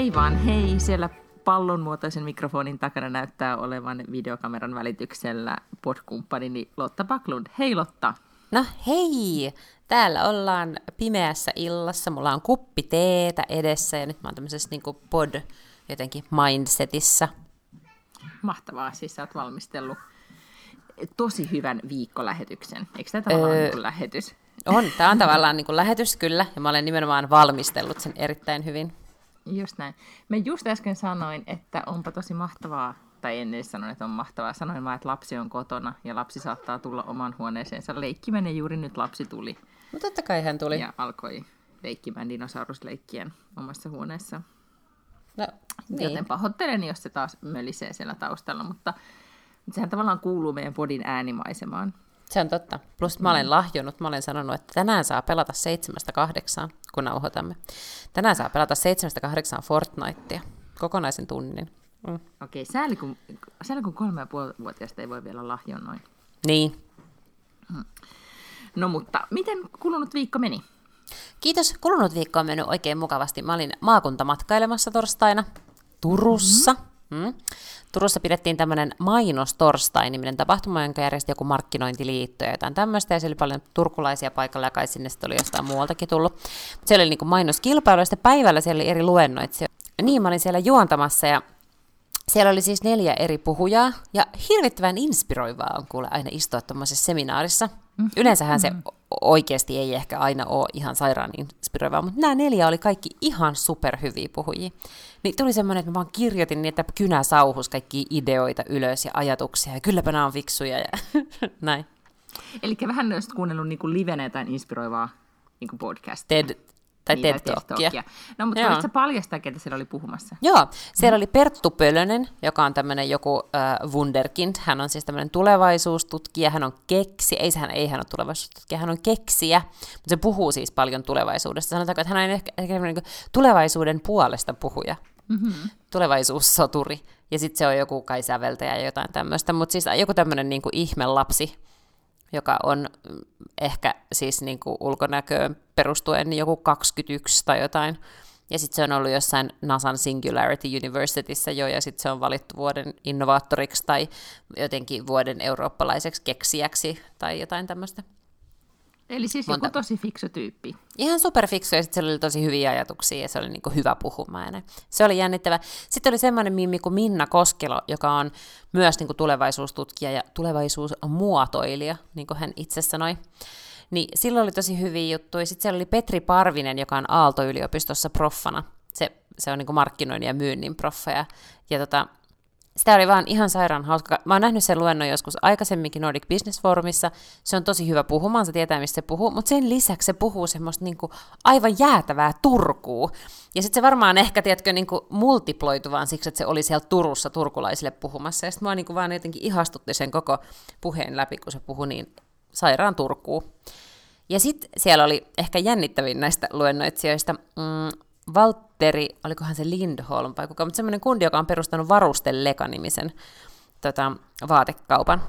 Hei vaan hei, siellä pallonmuotoisen mikrofonin takana näyttää olevan videokameran välityksellä podkumppanini Lotta Baklund. Hei Lotta! No hei! Täällä ollaan pimeässä illassa, mulla on kuppi teetä edessä ja nyt mä oon tämmöisessä niin pod jotenkin mindsetissä. Mahtavaa, siis sä oot valmistellut tosi hyvän viikkolähetyksen. Eikö tämä tavallaan öö, niin lähetys? On, tämä on tavallaan niin kuin lähetys kyllä, ja mä olen nimenomaan valmistellut sen erittäin hyvin. Just näin. Mä just äsken sanoin, että onpa tosi mahtavaa, tai en edes sanonut, että on mahtavaa. Sanoin vaan, että lapsi on kotona ja lapsi saattaa tulla oman huoneeseensa leikkimään ja juuri nyt lapsi tuli. No totta kai hän tuli. Ja alkoi leikkimään dinosaurusleikkien omassa huoneessa. No, niin. Joten pahoittelen, jos se taas mölisee siellä taustalla, mutta sehän tavallaan kuuluu meidän podin äänimaisemaan. Se on totta. Plus mä olen lahjonnut, mä olen sanonut, että tänään saa pelata 7-8, kun nauhoitamme. Tänään saa pelata 7-8 Fortnitea, kokonaisen tunnin. Mm. Okei, sääli kun, sääli kun kolme ja vuotiaasta ei voi vielä lahjonnoin. Niin. Mm. No mutta, miten kulunut viikko meni? Kiitos. Kulunut viikko on mennyt oikein mukavasti. Mä olin maakuntamatkailemassa torstaina Turussa. Mm-hmm. Mm. Turussa pidettiin tämmöinen mainostorstai niminen tapahtuma, jonka järjesti joku markkinointiliitto ja jotain tämmöistä, ja siellä oli paljon turkulaisia paikalla, ja kai sinne sitten oli jostain muualtakin tullut. Mutta siellä oli niin mainoskilpailu, ja sitten päivällä siellä oli eri luennoitsija. Niin, mä olin siellä juontamassa, ja siellä oli siis neljä eri puhujaa, ja hirvittävän inspiroivaa on kuule aina istua tuommoisessa seminaarissa. Mm-hmm. Yleensähän se oikeasti ei ehkä aina ole ihan sairaan inspiroivaa, mutta nämä neljä oli kaikki ihan superhyviä puhujia. Niin tuli semmoinen, että mä vaan kirjoitin niin, että kynä sauhus kaikki ideoita ylös ja ajatuksia, ja kylläpä nämä on fiksuja ja näin. Eli vähän olisit kuunnellut niin kuin livenä jotain inspiroivaa niin podcastia. TED, tai niin, TED Talkia. No, mutta voitko paljastaa, ketä siellä oli puhumassa? Joo, siellä oli Perttu Pölönen, joka on tämmöinen joku äh, wunderkind. Hän on siis tämmöinen tulevaisuustutkija, hän on keksi, ei, hän, ei hän ole tulevaisuustutkija, hän on keksiä, mutta se puhuu siis paljon tulevaisuudesta. Sanotaanko, että hän on ehkä, ehkä niin tulevaisuuden puolesta puhuja, mm-hmm. tulevaisuussoturi. Ja sitten se on joku kai säveltäjä ja jotain tämmöistä, mutta siis joku tämmöinen niin ihme lapsi, joka on ehkä siis niin kuin ulkonäköön perustuen joku 21 tai jotain. Ja sitten se on ollut jossain NASAn Singularity Universityssä jo, ja sitten se on valittu vuoden innovaattoriksi tai jotenkin vuoden eurooppalaiseksi keksijäksi tai jotain tämmöistä. Eli siis Monta... joku tosi fiksu tyyppi. Ihan superfiksu ja sitten se oli tosi hyviä ajatuksia ja se oli niinku hyvä puhumaan. Se oli jännittävä. Sitten oli semmoinen mimmi kuin Minna Koskelo, joka on myös niinku tulevaisuustutkija ja tulevaisuusmuotoilija, niin kuin hän itse sanoi. Niin silloin oli tosi hyviä juttuja. Sitten siellä oli Petri Parvinen, joka on Aalto-yliopistossa proffana. Se, se on niinku markkinoinnin ja myynnin proffa. Ja, ja tota, sitä oli vaan ihan sairaan hauska. Mä oon nähnyt sen luennon joskus aikaisemminkin Nordic Business Forumissa. Se on tosi hyvä puhumaan, se tietää, mistä se puhuu, mutta sen lisäksi se puhuu semmoista niinku aivan jäätävää Turkuu. Ja sitten se varmaan ehkä, tiedätkö, niinku multiploitu vaan siksi, että se oli siellä Turussa turkulaisille puhumassa. Ja sitten mua niinku vaan jotenkin ihastutti sen koko puheen läpi, kun se puhui niin sairaan Turkuu. Ja sitten siellä oli ehkä jännittävin näistä luennoitsijoista mm, Valtteri, olikohan se Lindholm vai kuka, mutta semmoinen kundi, joka on perustanut Varusteleka-nimisen tota, vaatekaupan.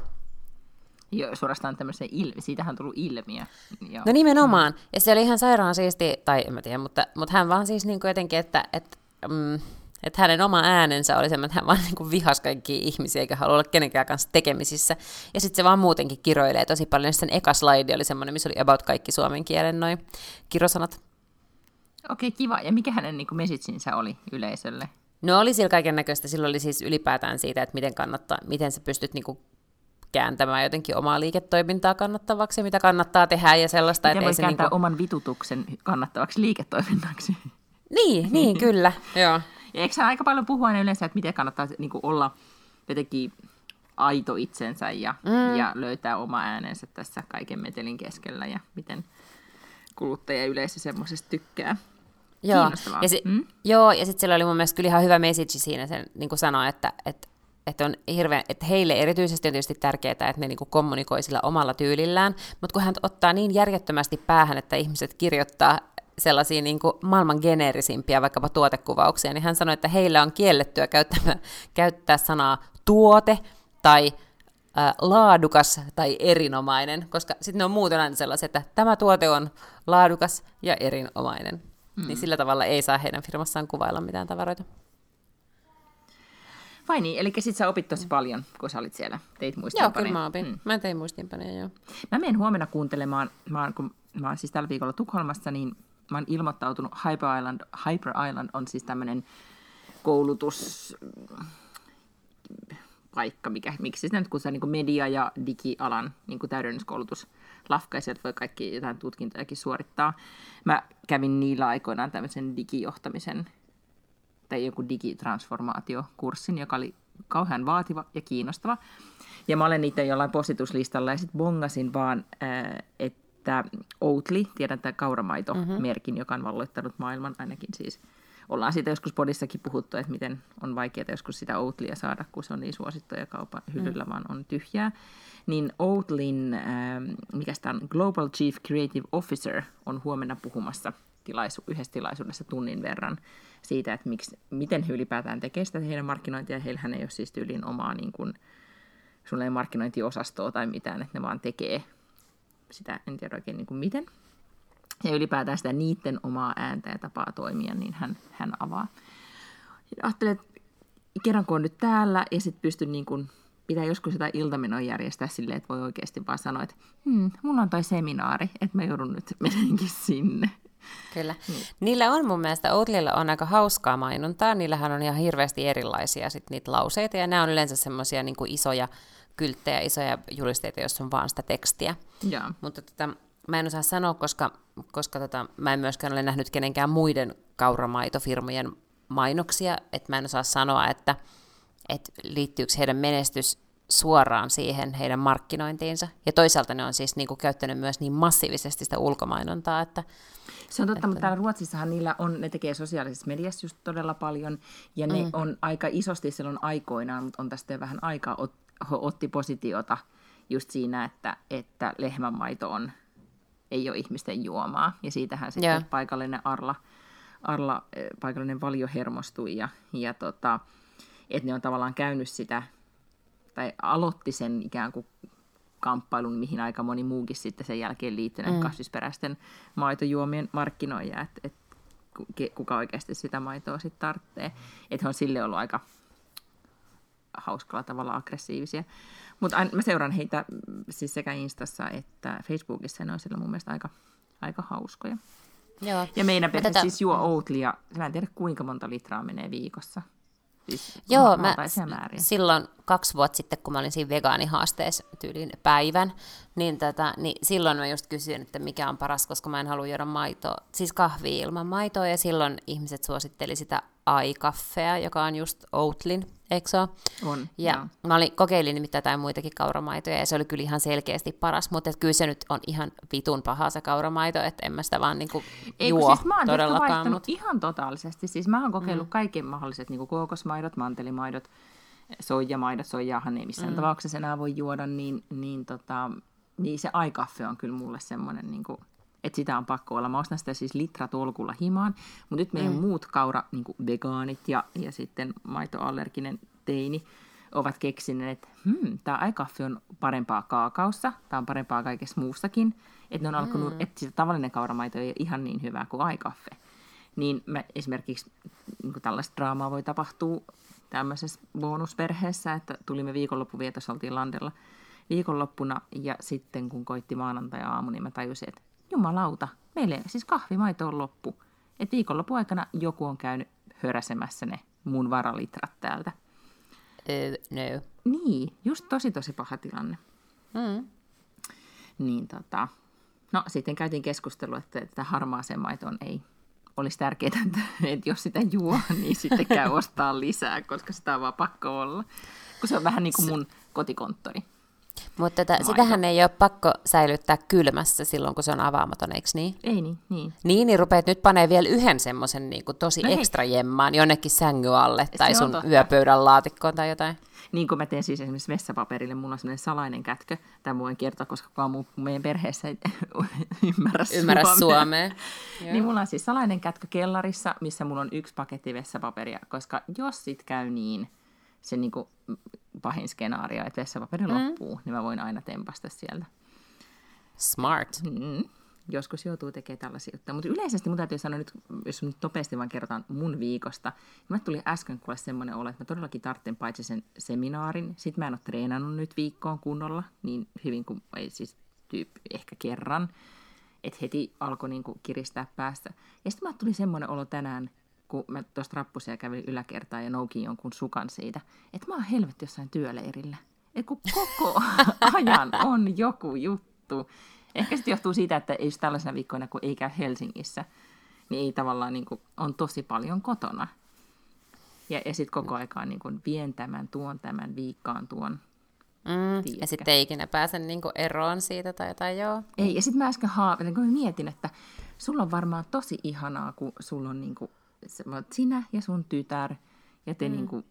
Joo, suorastaan tämmöisen ilmi, siitähän on tullut ilmiö. Joo. No nimenomaan, ja se oli ihan sairaan siisti, tai en mä tiedä, mutta, mutta hän vaan siis niin kuin jotenkin, että, että mm, että hänen oma äänensä oli semmoinen, että hän vaan niin vihas kaikki ihmisiä eikä halua olla kenenkään kanssa tekemisissä. Ja sitten se vaan muutenkin kiroilee tosi paljon. Sen eka slide oli semmoinen, missä oli about kaikki suomen kielen noin kirosanat. Okei, kiva. Ja mikä hänen niin messaginsa oli yleisölle? No oli sillä kaiken näköistä. Silloin oli siis ylipäätään siitä, että miten, kannattaa, miten sä pystyt niin kuin kääntämään jotenkin omaa liiketoimintaa kannattavaksi, mitä kannattaa tehdä ja sellaista. Miten että voi se kääntää niin kuin... oman vitutuksen kannattavaksi liiketoiminnaksi? Niin, niin kyllä, joo. Ja eikö aika paljon puhua aina yleensä, että miten kannattaa niin kuin olla jotenkin aito itsensä ja, mm. ja löytää oma äänensä tässä kaiken metelin keskellä ja miten kuluttaja yleensä semmoisesta tykkää. Joo, ja, si- mm? joo, ja sitten siellä oli mun mielestä kyllä ihan hyvä message siinä, sen niin kuin sanoi, että, että, että, on hirveän, että heille erityisesti on tietysti tärkeää, että ne niin kommunikoi sillä omalla tyylillään, mutta kun hän ottaa niin järjettömästi päähän, että ihmiset kirjoittaa sellaisia niin kuin maailman geneerisimpiä vaikkapa tuotekuvauksia, niin hän sanoi, että heillä on kiellettyä käyttää, käyttää sanaa tuote tai ä, laadukas tai erinomainen, koska sitten ne on muuten aina sellaisia, että tämä tuote on laadukas ja erinomainen. Mm. niin sillä tavalla ei saa heidän firmassaan kuvailla mitään tavaroita. Vai niin, eli sit sä opit tosi paljon, kun sä olit siellä, teit muistiinpanoja. Joo, kyllä mä opin. Mm. Mä tein muistiinpanoja, joo. Mä menen huomenna kuuntelemaan, mä oon, kun mä oon siis tällä viikolla Tukholmassa, niin mä oon ilmoittautunut, Hyper Island, Hyper Island on siis tämmöinen koulutus paikka, mikä, miksi sitä nyt, kun se niin media- ja digialan niin täydennyskoulutus lafka, ja sieltä voi kaikki jotain tutkintojakin suorittaa. Mä kävin niillä aikoinaan tämmöisen digijohtamisen tai joku digitransformaatiokurssin, joka oli kauhean vaativa ja kiinnostava. Ja mä olen niitä jollain postituslistalla ja sitten bongasin vaan, että Oatly, tiedän tämä kauramaito-merkin, mm-hmm. joka on valloittanut maailman ainakin siis – ollaan siitä joskus podissakin puhuttu, että miten on vaikeaa joskus sitä Oatlia saada, kun se on niin suosittu ja kaupan hyllyllä mm. vaan on tyhjää. Niin Oatlin, äh, mikä on, Global Chief Creative Officer on huomenna puhumassa tilaisu- yhdessä tilaisuudessa tunnin verran siitä, että miksi, miten he ylipäätään tekee sitä heidän markkinointia. Heillähän ei ole siis tyyliin omaa niin kuin, markkinointiosastoa tai mitään, että ne vaan tekee sitä, en tiedä oikein niin kuin miten, ja ylipäätään sitä niiden omaa ääntä ja tapaa toimia, niin hän, hän avaa. Ja ajattelin, että kerran kun on nyt täällä ja sitten pystyn niin kuin, pitää joskus sitä iltamenoa järjestää silleen, että voi oikeasti vaan sanoa, että hmm, mulla on toi seminaari, että mä joudun nyt menenkin sinne. Kyllä. Niin. Niillä on mun mielestä, Outlilla on aika hauskaa mainontaa, niillähän on ihan hirveästi erilaisia sit niitä lauseita, ja nämä on yleensä semmoisia niin isoja kylttejä, isoja julisteita, joissa on vaan sitä tekstiä. Ja. Mutta tota, mä en osaa sanoa, koska, koska tota, mä en myöskään ole nähnyt kenenkään muiden kauramaitofirmojen mainoksia, että mä en osaa sanoa, että, että liittyykö heidän menestys suoraan siihen heidän markkinointiinsa. Ja toisaalta ne on siis niin kuin, käyttänyt myös niin massiivisesti sitä ulkomainontaa, että... Se on totta, että... mutta täällä Ruotsissahan niillä on, ne tekee sosiaalisessa mediassa just todella paljon, ja ne mm. on aika isosti silloin aikoinaan, mutta on tästä jo vähän aikaa, ot, otti positiota just siinä, että, että lehmänmaito on ei ole ihmisten juomaa. Ja siitähän sitten yeah. paikallinen Arla, Arla, eh, paikallinen valio hermostui ja, ja tota, että ne on tavallaan käynyt sitä, tai aloitti sen ikään kuin kamppailun, mihin aika moni muukin sitten sen jälkeen liittyi mm. kasvisperäisten maitojuomien markkinoija, että et, kuka oikeasti sitä maitoa sitten tarvitsee. Että he on sille ollut aika hauskalla tavalla aggressiivisia. Mutta mä seuraan heitä siis sekä Instassa että Facebookissa, ja ne on siellä mun mielestä aika, aika hauskoja. Joo. Ja meidän perhe tätä... siis juo Oatlia, mä en tiedä kuinka monta litraa menee viikossa. Siis Joo, mä, silloin kaksi vuotta sitten, kun mä olin siinä vegaanihaasteessa tyylin päivän, niin, tätä, niin silloin mä just kysyin, että mikä on paras, koska mä en halua juoda maitoa, siis kahvia ilman maitoa, ja silloin ihmiset suositteli sitä aikaffea, joka on just Oatlin eikö On, ja joo. mä olin, kokeilin nimittäin jotain muitakin kauramaitoja, ja se oli kyllä ihan selkeästi paras, mutta kyllä se nyt on ihan vitun paha se kauramaito, että en mä sitä vaan niinku Ei, juo siis mä oon todellakaan. Mutta... ihan totaalisesti, siis mä oon kokeillut mm. kaikki mahdolliset niinku kookosmaidot, mantelimaidot, soijamaidot, soijaahan ei missään mm. tapauksessa enää voi juoda, niin, niin, tota, niin se aikaffe on kyllä mulle semmoinen niin kuin, että sitä on pakko olla. Mä ostan sitä siis litratolkulla himaan, mutta nyt meidän mm. muut kaura, niin kuin vegaanit ja, ja sitten maitoallerginen teini, ovat keksineet, että hmm, tämä aikaffi on parempaa kaakaussa, tämä on parempaa kaikessa muussakin, että ne on alkanut, mm. että sitä tavallinen kauramaito ei ole ihan niin hyvä kuin aikaffe. Niin mä esimerkiksi niin tällaista draamaa voi tapahtua tämmöisessä bonusperheessä, että tulimme viikonloppuvietossa, oltiin landella viikonloppuna, ja sitten kun koitti maanantai-aamu, niin mä tajusin, että jumalauta, meille siis kahvimaito on loppu. Et viikonlopun aikana joku on käynyt höräsemässä ne mun varalitrat täältä. Uh, no. Niin, just tosi tosi paha tilanne. Mm. Niin tota, no sitten käytiin keskustelua, että, että harmaaseen maitoon ei olisi tärkeää, että, että jos sitä juo, niin sitten käy ostaa lisää, koska sitä on vaan pakko olla. Kun se on vähän niin kuin mun kotikonttori. Mutta tätä, sitähän ei ole pakko säilyttää kylmässä silloin, kun se on avaamaton, eikö niin? Ei niin, niin. Niin, niin rupeat nyt panee vielä yhden semmoisen niin kuin tosi no ekstra jemmaan jonnekin sängyn alle tai sun totta. yöpöydän laatikkoon tai jotain. Niin kuin mä teen siis esimerkiksi vessapaperille, mulla on semmoinen salainen kätkö, tämä voin kertoa, koska kukaan muu meidän perheessä ei ymmärrä, ymmärrä suomea. suomea. niin mulla on siis salainen kätkö kellarissa, missä mulla on yksi paketti vessapaperia, koska jos sit käy niin, se niin kuin pahin skenaario, että vessapaperi mm. loppuu, niin mä voin aina tempasta sieltä. Smart. Mm. joskus joutuu tekemään tällaisia juttuja. Mutta yleisesti mun täytyy sanoa nyt, jos nyt nopeasti vaan kerrotaan mun viikosta. Niin mä tuli äsken kuule semmoinen olo, että mä todellakin tarvitsen paitsi sen seminaarin. Sitten mä en ole treenannut nyt viikkoon kunnolla, niin hyvin kuin ei siis tyyppi ehkä kerran. Että heti alkoi niinku kiristää päästä. Ja sitten mä tuli semmoinen olo tänään, kun mä tuosta rappusia kävin yläkertaan ja noukin jonkun sukan siitä, että mä oon helvetti jossain työleirillä. Et kun koko ajan on joku juttu. Ehkä se johtuu siitä, että ei tällaisena viikkoina, kun ei käy Helsingissä, niin ei tavallaan niin kuin, on tosi paljon kotona. Ja, ja sitten koko aikaa niin kuin, vien tämän, tuon tämän, viikkaan tuon. Mm, ja sitten ei ikinä pääse niin kuin, eroon siitä tai jotain, joo. Ei, ja sitten mä äsken haaveilin, kun mä mietin, että sulla on varmaan tosi ihanaa, kun sulla on niin kuin, sinä ja sun tytär, ja te mm. niin kuin,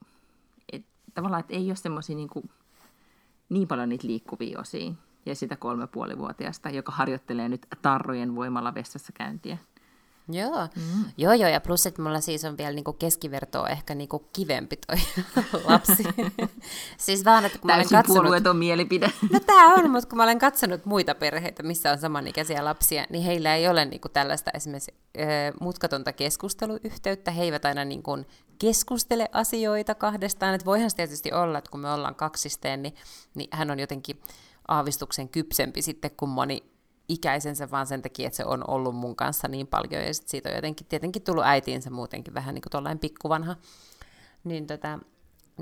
et, tavallaan, että ei ole semmoisia niin kuin, niin paljon niitä liikkuvia osia ja sitä kolme puolivuotiaasta, joka harjoittelee nyt tarrojen voimalla vessassa käyntiä. Joo, mm. joo, joo, ja plus, että mulla siis on vielä niinku keskivertoa ehkä niinku kivempi toi lapsi. siis vaan, että kun Täysin mä olen katsonut... mielipide. no tää on, mutta kun mä olen katsonut muita perheitä, missä on samanikäisiä lapsia, niin heillä ei ole niinku tällaista esimerkiksi ö, mutkatonta keskusteluyhteyttä. He eivät aina niinku keskustele asioita kahdestaan. Että voihan se tietysti olla, että kun me ollaan kaksisteen, niin, niin hän on jotenkin aavistuksen kypsempi sitten kuin moni ikäisensä, vaan sen takia, että se on ollut mun kanssa niin paljon, ja sit siitä on jotenkin tietenkin tullut äitiinsä muutenkin vähän niin kuin pikkuvanha. Niin tota,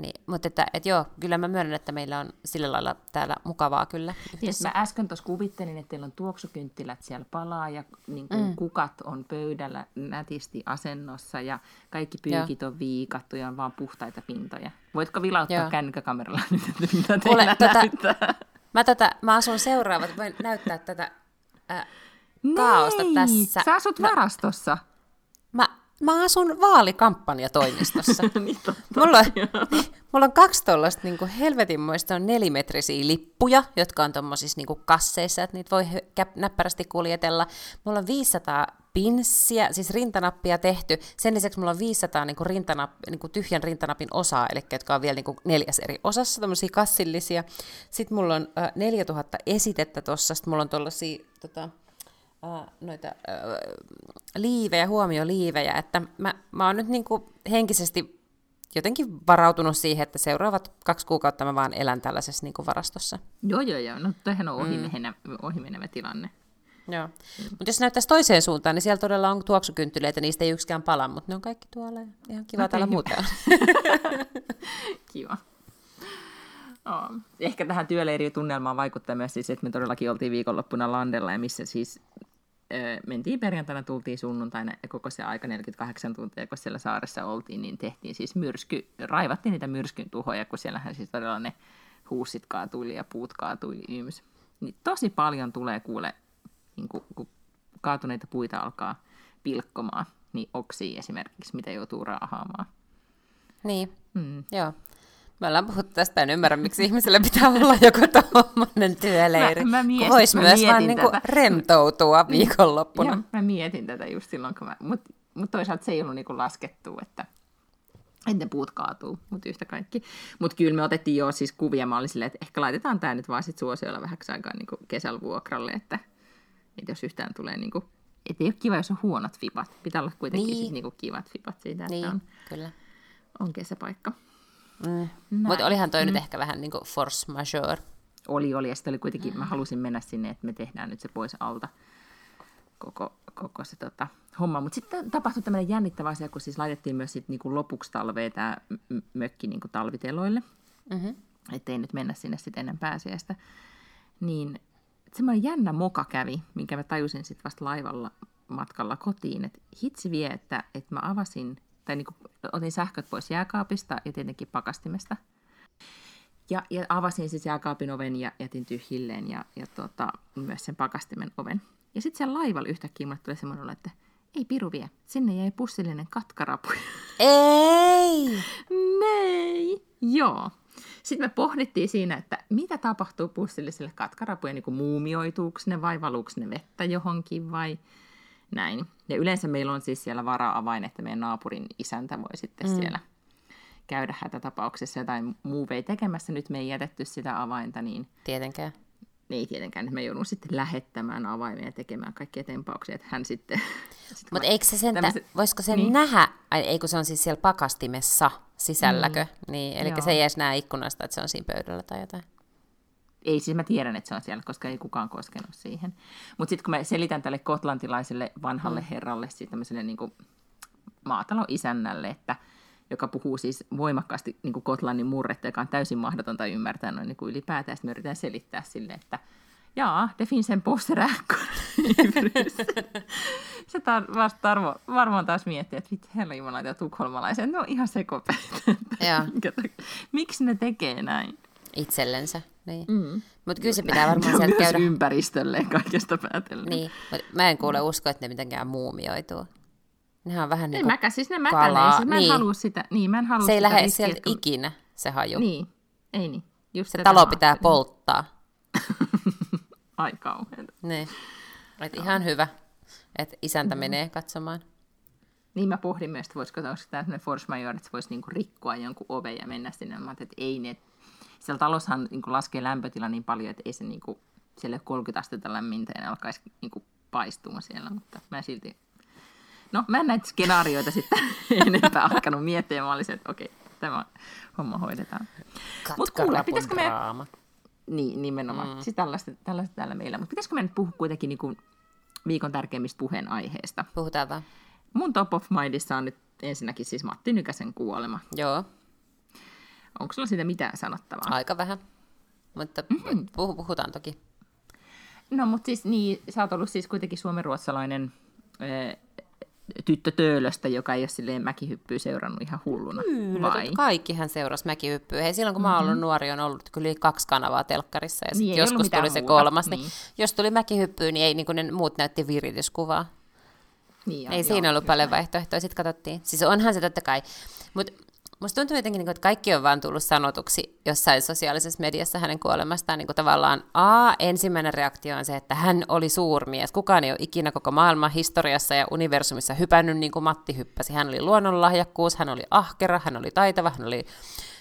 niin, mutta että, et joo, kyllä mä myönnän, että meillä on sillä lailla täällä mukavaa kyllä. Yes, mä äsken tuossa kuvittelin, että teillä on tuoksukynttilät siellä palaa ja niin kuin mm. kukat on pöydällä nätisti asennossa ja kaikki pyykit joo. on viikattu ja on vaan puhtaita pintoja. Voitko vilauttaa joo. kännykkäkameralla nyt, että mitä teillä tota, näyttää? Mä, tota, mä asun seuraavat, voin näyttää tätä äh, kaaosta tässä. Sä asut no, varastossa. Mä, mä asun vaalikampanjatoimistossa. niin mulla, on, mulla on kaksi tuollaista niin helvetinmoista on nelimetrisiä lippuja, jotka on tuommoisissa niin kasseissa, että niitä voi näppärästi kuljetella. Mulla on 500 pinssiä, siis rintanappia tehty. Sen lisäksi mulla on 500 niin kuin rintanap, niin kuin tyhjän rintanapin osaa, eli jotka on vielä niin kuin neljäs eri osassa, tämmöisiä kassillisia. Sitten mulla on äh, 4000 esitettä tuossa, sitten mulla on tuollaisia tota, äh, noita äh, liivejä, huomioliivejä, että mä, mä oon nyt niin kuin henkisesti jotenkin varautunut siihen, että seuraavat kaksi kuukautta mä vaan elän tällaisessa niin kuin varastossa. Joo, joo, joo. No tämähän on ohimenevä, mm. ohimenevä tilanne. Joo. Mm. Mutta jos näyttäisi toiseen suuntaan, niin siellä todella on tuoksukynttyleitä, niistä ei yksikään pala, mutta ne on kaikki tuolla. Ihan kiva okay, täällä muuten kiva. Oh. Ehkä tähän työleiritunnelmaan vaikuttaa myös siis, että me todellakin oltiin viikonloppuna Landella, ja missä siis ö, mentiin perjantaina, tultiin sunnuntaina, ja koko se aika 48 tuntia, kun siellä saaressa oltiin, niin tehtiin siis myrsky, raivattiin niitä myrskyn tuhoja, kun siellähän siis todella ne huussit kaatui ja puut kaatui yms. Niin tosi paljon tulee kuule niin kuin, kun kaatuneita puita alkaa pilkkomaan, niin oksi esimerkiksi, mitä joutuu raahaamaan. Niin, mm. joo. Me ollaan puhuttu tästä, en ymmärrä, miksi ihmisellä pitää olla joku tuommoinen työleiri. Mä, mä mies, Voisi mä myös vaan niinku rentoutua niin. viikonloppuna. Joo, mä mietin tätä just silloin, kun mä... Mutta mut toisaalta se ei ollut niinku laskettu, että, että ne puut kaatuu, mutta yhtä kaikki. Mutta kyllä me otettiin jo siis kuvia, mä olin silleen, että ehkä laitetaan tämä nyt vaan sit suosiolla vähäksi aikaa niinku kesällä vuokralle, että että jos yhtään tulee niin kuin, että ei ole kiva, jos on huonot fipat. Pitää olla kuitenkin niin. siis, niin kuin kivat fipat siitä, että niin, on, kyllä. on kesäpaikka. Mm. Mutta olihan toi mm. nyt ehkä vähän niin kuin force majeure. Oli, oli. Ja sitten oli kuitenkin, mm. mä halusin mennä sinne, että me tehdään nyt se pois alta koko, koko se tota, homma. Mutta sitten tapahtui tämmöinen jännittävä asia, kun siis laitettiin myös sit niinku lopuksi talvea tämä mökki niinku talviteloille. Mm-hmm. Että ei nyt mennä sinne sitten ennen pääsiäistä. Niin semmoinen jännä moka kävi, minkä mä tajusin sitten vasta laivalla matkalla kotiin, että hitsi vie, että, että mä avasin, tai niin kuin, otin sähköt pois jääkaapista ja tietenkin pakastimesta. Ja, ja avasin siis jääkaapin oven ja jätin tyhjilleen ja, ja tota, myös sen pakastimen oven. Ja sitten siellä laivalla yhtäkkiä mulle tuli semmoinen että ei piru vie, sinne jäi pussillinen katkarapu. Ei! Nei! Joo. Sitten me pohdittiin siinä, että mitä tapahtuu pussilliselle katkarapujen, niin muumioituuko ne vai valuuko ne vettä johonkin vai näin. Ja yleensä meillä on siis siellä vara-avain, että meidän naapurin isäntä voi sitten mm. siellä käydä hätätapauksessa jotain muuvei tekemässä. Nyt me ei jätetty sitä avainta, niin... Tietenkään. ei tietenkään, että mä joudun sitten lähettämään avaimia ja tekemään kaikkia tempauksia, että hän sitten... sitten Mutta eikö se sen, tämmöset- voisiko sen niin. nähdä, ai, ei kun se on siis siellä pakastimessa sisälläkö, Mm. niin, eli Joo. se ei edes näe ikkunasta, että se on siinä pöydällä tai jotain. Ei, siis mä tiedän, että se on siellä, koska ei kukaan koskenut siihen. Mutta sitten kun mä selitän tälle kotlantilaiselle vanhalle herralle, siis tämmöiselle niin maataloisännälle, että joka puhuu siis voimakkaasti niin kuin Kotlannin murretta, joka on täysin mahdotonta ymmärtää noin niin kuin ylipäätään. Sitten me yritetään selittää sille, että jaa, det finns en påse räkor i Bryssel." Se tar- vasta Tarvo varmaan taas miettii, että vittu jumala, ja tukholmalaiset, ne on ihan sekopäitä. Miksi ne tekee näin? Itsellensä. Niin. Mm. Mutta kyllä se pitää varmaan Ja sieltä käydä. ympäristölle kaikesta päätellen. Niin. Mä en kuule usko, että ne mitenkään muumioituu. Nehän on vähän niin kuin, mäkään, siis ne mäkään kalaa. siis mä en Niin. halua sitä, niin mä en halua se ei lähde sieltä kun- ikinä, se haju. Niin, ei niin. Just Se talo pitää polttaa. Ai kauheeta. Niin. Et ihan hyvä, että isäntä menee katsomaan. Niin mä pohdin myös, että voisiko tämä tämmöinen force majeure, että se voisi niinku rikkoa jonkun oven ja mennä sinne. Mä että ei ne. Siellä talossahan niinku laskee lämpötila niin paljon, että ei se niinku, siellä ei ole 30 astetta lämmintä ja ne alkaisi niinku paistua siellä, mutta mä silti... No, mä en näitä skenaarioita sitten enempää alkanut miettiä. Mä olisin, että okei, tämä homma hoidetaan. Mut kuule, pitäisikö me-. Niin, nimenomaan. Mm. Siis tällaista, tällaista täällä meillä. Mutta pitäisikö me nyt puhua kuitenkin niinku viikon tärkeimmistä puheenaiheista? Puhutaan vaan. Mun top of mindissa on nyt ensinnäkin siis Matti Nykäsen kuolema. Joo, Onko sulla siitä mitään sanottavaa? aika vähän. Mutta Mm-hmm. puh- puhutaan toki. No, mutta siis niin, sä oot ollut siis kuitenkin suomenruotsalainen tyttö Töölöstä, joka ei ole silleen mäkihyppyä seurannut ihan hulluna. Kyllä, vai? kaikkihan seurasi mäkihyppyä. Hei, silloin kun mä oon ollut nuori, on ollut kyllä kaksi kanavaa telkkarissa. Ja Niin, sit ollut joskus tuli se muuta, kolmas. Niin. niin. Jos tuli mäkihyppyä, niin ei niin kuin ne muut näytti virityskuvaa. Niin, Ei siinä ollut paljon vaihtoehtoja, sitten katsottiin. Siis onhan se totta kai. Mutta musta tuntuu jotenkin, niin että kaikki on vaan tullut sanotuksi jossain sosiaalisessa mediassa hänen kuolemastaan. Niin kuin tavallaan A, ensimmäinen reaktio on se, että hän oli suurmies. Kukaan ei ole ikinä koko maailman historiassa ja universumissa hypännyt niin kuin Matti hyppäsi. Hän oli luonnonlahjakkuus, hän oli ahkera, hän oli taitava, hän oli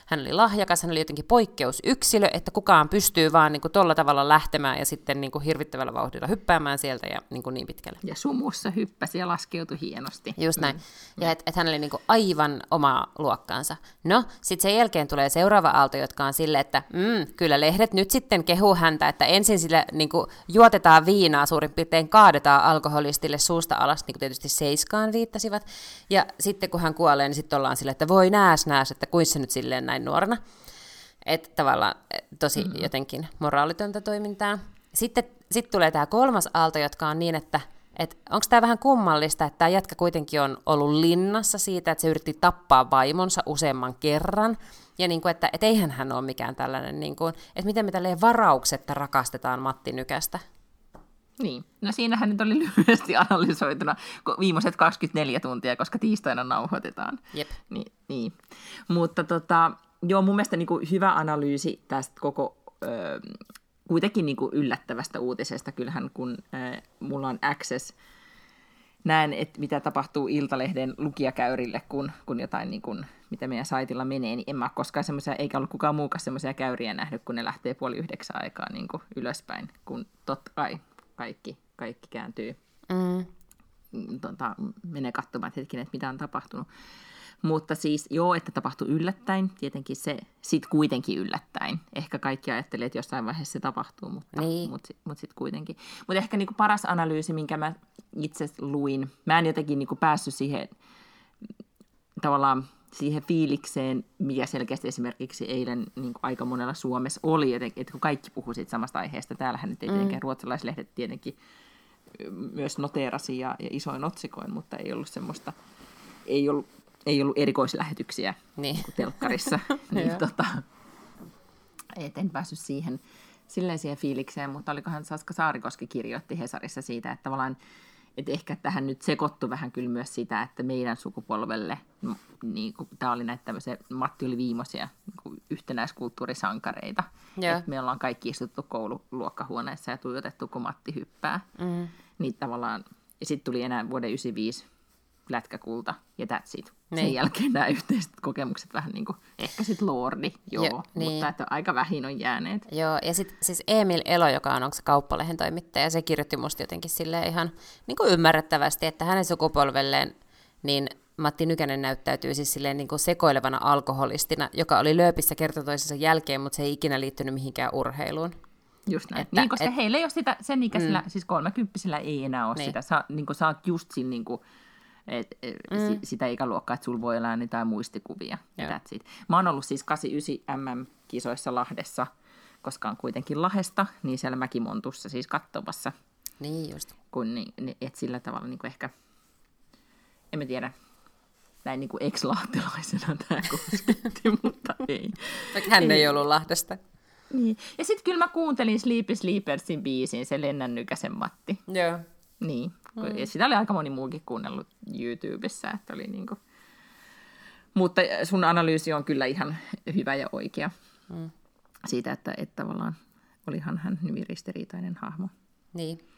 hän oli lahjakas, hän oli jotenkin poikkeusyksilö, että kukaan pystyy vaan niin tuolla tavalla lähtemään ja sitten niin kuin hirvittävällä vauhdilla hyppäämään sieltä ja niin, kuin niin pitkälle. Ja sumussa hyppäsi ja laskeutui hienosti. Just näin. Ja että et hän oli niinku aivan oma luokkaansa. No, sitten sen jälkeen tulee seuraava aalto, jotka on sille, että mm, kyllä lehdet nyt sitten kehuu häntä, että ensin sille niinku, juotetaan viinaa, suurin piirtein kaadetaan alkoholistille suusta alas, niin kuin tietysti Seiskaan viittasivat. Ja sitten kun hän kuolee, niin sitten ollaan sille, että voi nääs nääs, että kuinka se nyt silleen näin nuorena. Että tavallaan eh, tosi mm-hmm. jotenkin moraalitonta toimintaa. Sitten sit tulee tämä kolmas aalto, jotka on niin, että et onko tämä vähän kummallista, että tämä jätkä kuitenkin on ollut linnassa siitä, että se yritti tappaa vaimonsa useamman kerran. Ja niin kuin, että et eihän hän ole mikään tällainen, niin kuin, että miten me tälleen varauksetta rakastetaan Matti Nykästä. Niin. No siinähän nyt oli lyhyesti analysoituna viimeiset 24 tuntia, koska tiistaina nauhoitetaan. Jep. Niin, niin. Mutta tota, joo, mun mielestä niin kuin hyvä analyysi tästä koko ö, kuitenkin niin kuin yllättävästä uutisesta. Kyllähän kun ö, mulla on access, näen, että mitä tapahtuu Iltalehden lukijakäyrille, kun, kun jotain, niin kuin, mitä meidän saitilla menee, niin en mä ole koskaan semmoisia, eikä ollut kukaan muukaan semmoisia käyriä nähnyt, kun ne lähtee puoli yhdeksän aikaa niin kuin ylöspäin, kun totta kai kaikki, kaikki kääntyy Mm. tota, menee katsomaan että hetkinen, että mitä on tapahtunut. Mutta siis joo, että tapahtui yllättäen, tietenkin se sit kuitenkin yllättäen. Ehkä kaikki ajattelee, että jossain vaiheessa se tapahtuu, mutta, Niin. mutta, mutta sitten kuitenkin. Mutta ehkä niinku paras analyysi, minkä mä itse luin, mä en jotenkin niinku päässyt siihen tavallaan siihen fiilikseen, mikä selkeästi esimerkiksi eilen niin kuin aika monella Suomessa oli, jotenkin, että kun kaikki puhuu siitä samasta aiheesta, täällähän nyt ei tietenkään ruotsalaislehdet tietenkin myös noteerasi ja, ja isoin otsikoin, mutta ei ollut semmoista, ei ollut, ei ollut erikoislähetyksiä Niin. kuin telkkarissa, niin tota, et en päässyt siihen, silleen siihen fiilikseen, mutta olikohan Saska Saarikoski kirjoitti Hesarissa siitä, että tavallaan että ehkä tähän nyt sekoittu vähän kyllä myös sitä, että meidän sukupolvelle, niin tämä oli näitä tämmöisiä, Matti oli viimeisiä niin yhtenäiskulttuurisankareita. Joo. Että me ollaan kaikki istuttu koululuokkahuoneessa ja tuijotettu, kun Matti hyppää. Mm. Niin tavallaan, ja sitten tuli enää vuoden 95 lätkäkulta ja that's it. Niin. Sen jälkeen nämä yhteiset kokemukset vähän niin kuin, ehkä sitten lordi, joo, Jo, jo, niin. mutta että aika vähin on jääneet. Joo, ja sitten siis Emil Elo, joka on onko se kauppalehen toimittaja, se kirjoitti musta jotenkin silleen ihan niin kuin ymmärrettävästi, että hänen sukupolvelleen niin Matti Nykänen näyttäytyy siis silleen niin kuin sekoilevana alkoholistina, joka oli lööpissä kerta toisensa jälkeen, mutta se ei ikinä liittynyt mihinkään urheiluun. Just näin. Että- niin, koska et- heillä ei ole sitä, sen ikäisellä, mm. siis kolmekymppisellä ei enää ole Niin. niin. sitä. Sä, niin kuin, sä oot just siinä, niin kuin, et, et, mm. sitä ikäluokkaa, että sulla voi olla niitä muistikuvia. It. Mä oon ollut siis 89 MM-kisoissa Lahdessa, koska on kuitenkin Lahesta, niin siellä Mäkimontussa siis katsomassa, Niin just. kun niin, niin, et sillä tavalla niin kuin ehkä, en mä tiedä, näin niin kuin ex-lahtelaisena tämä kosketti, mutta ei. Hän ei ollut Lahdesta. Niin. Ja sitten kyllä mä kuuntelin Sleepy Sleepersin biisin, se Lennän Nykäsen Matti. Joo. Niin, mm. ja sitä oli aika moni muukin kuunnellut YouTubessa, että oli niinku... Mutta sun analyysi on kyllä ihan hyvä ja oikea Mm. siitä, että, että tavallaan olihan hän hyvin ristiriitainen hahmo. Niin.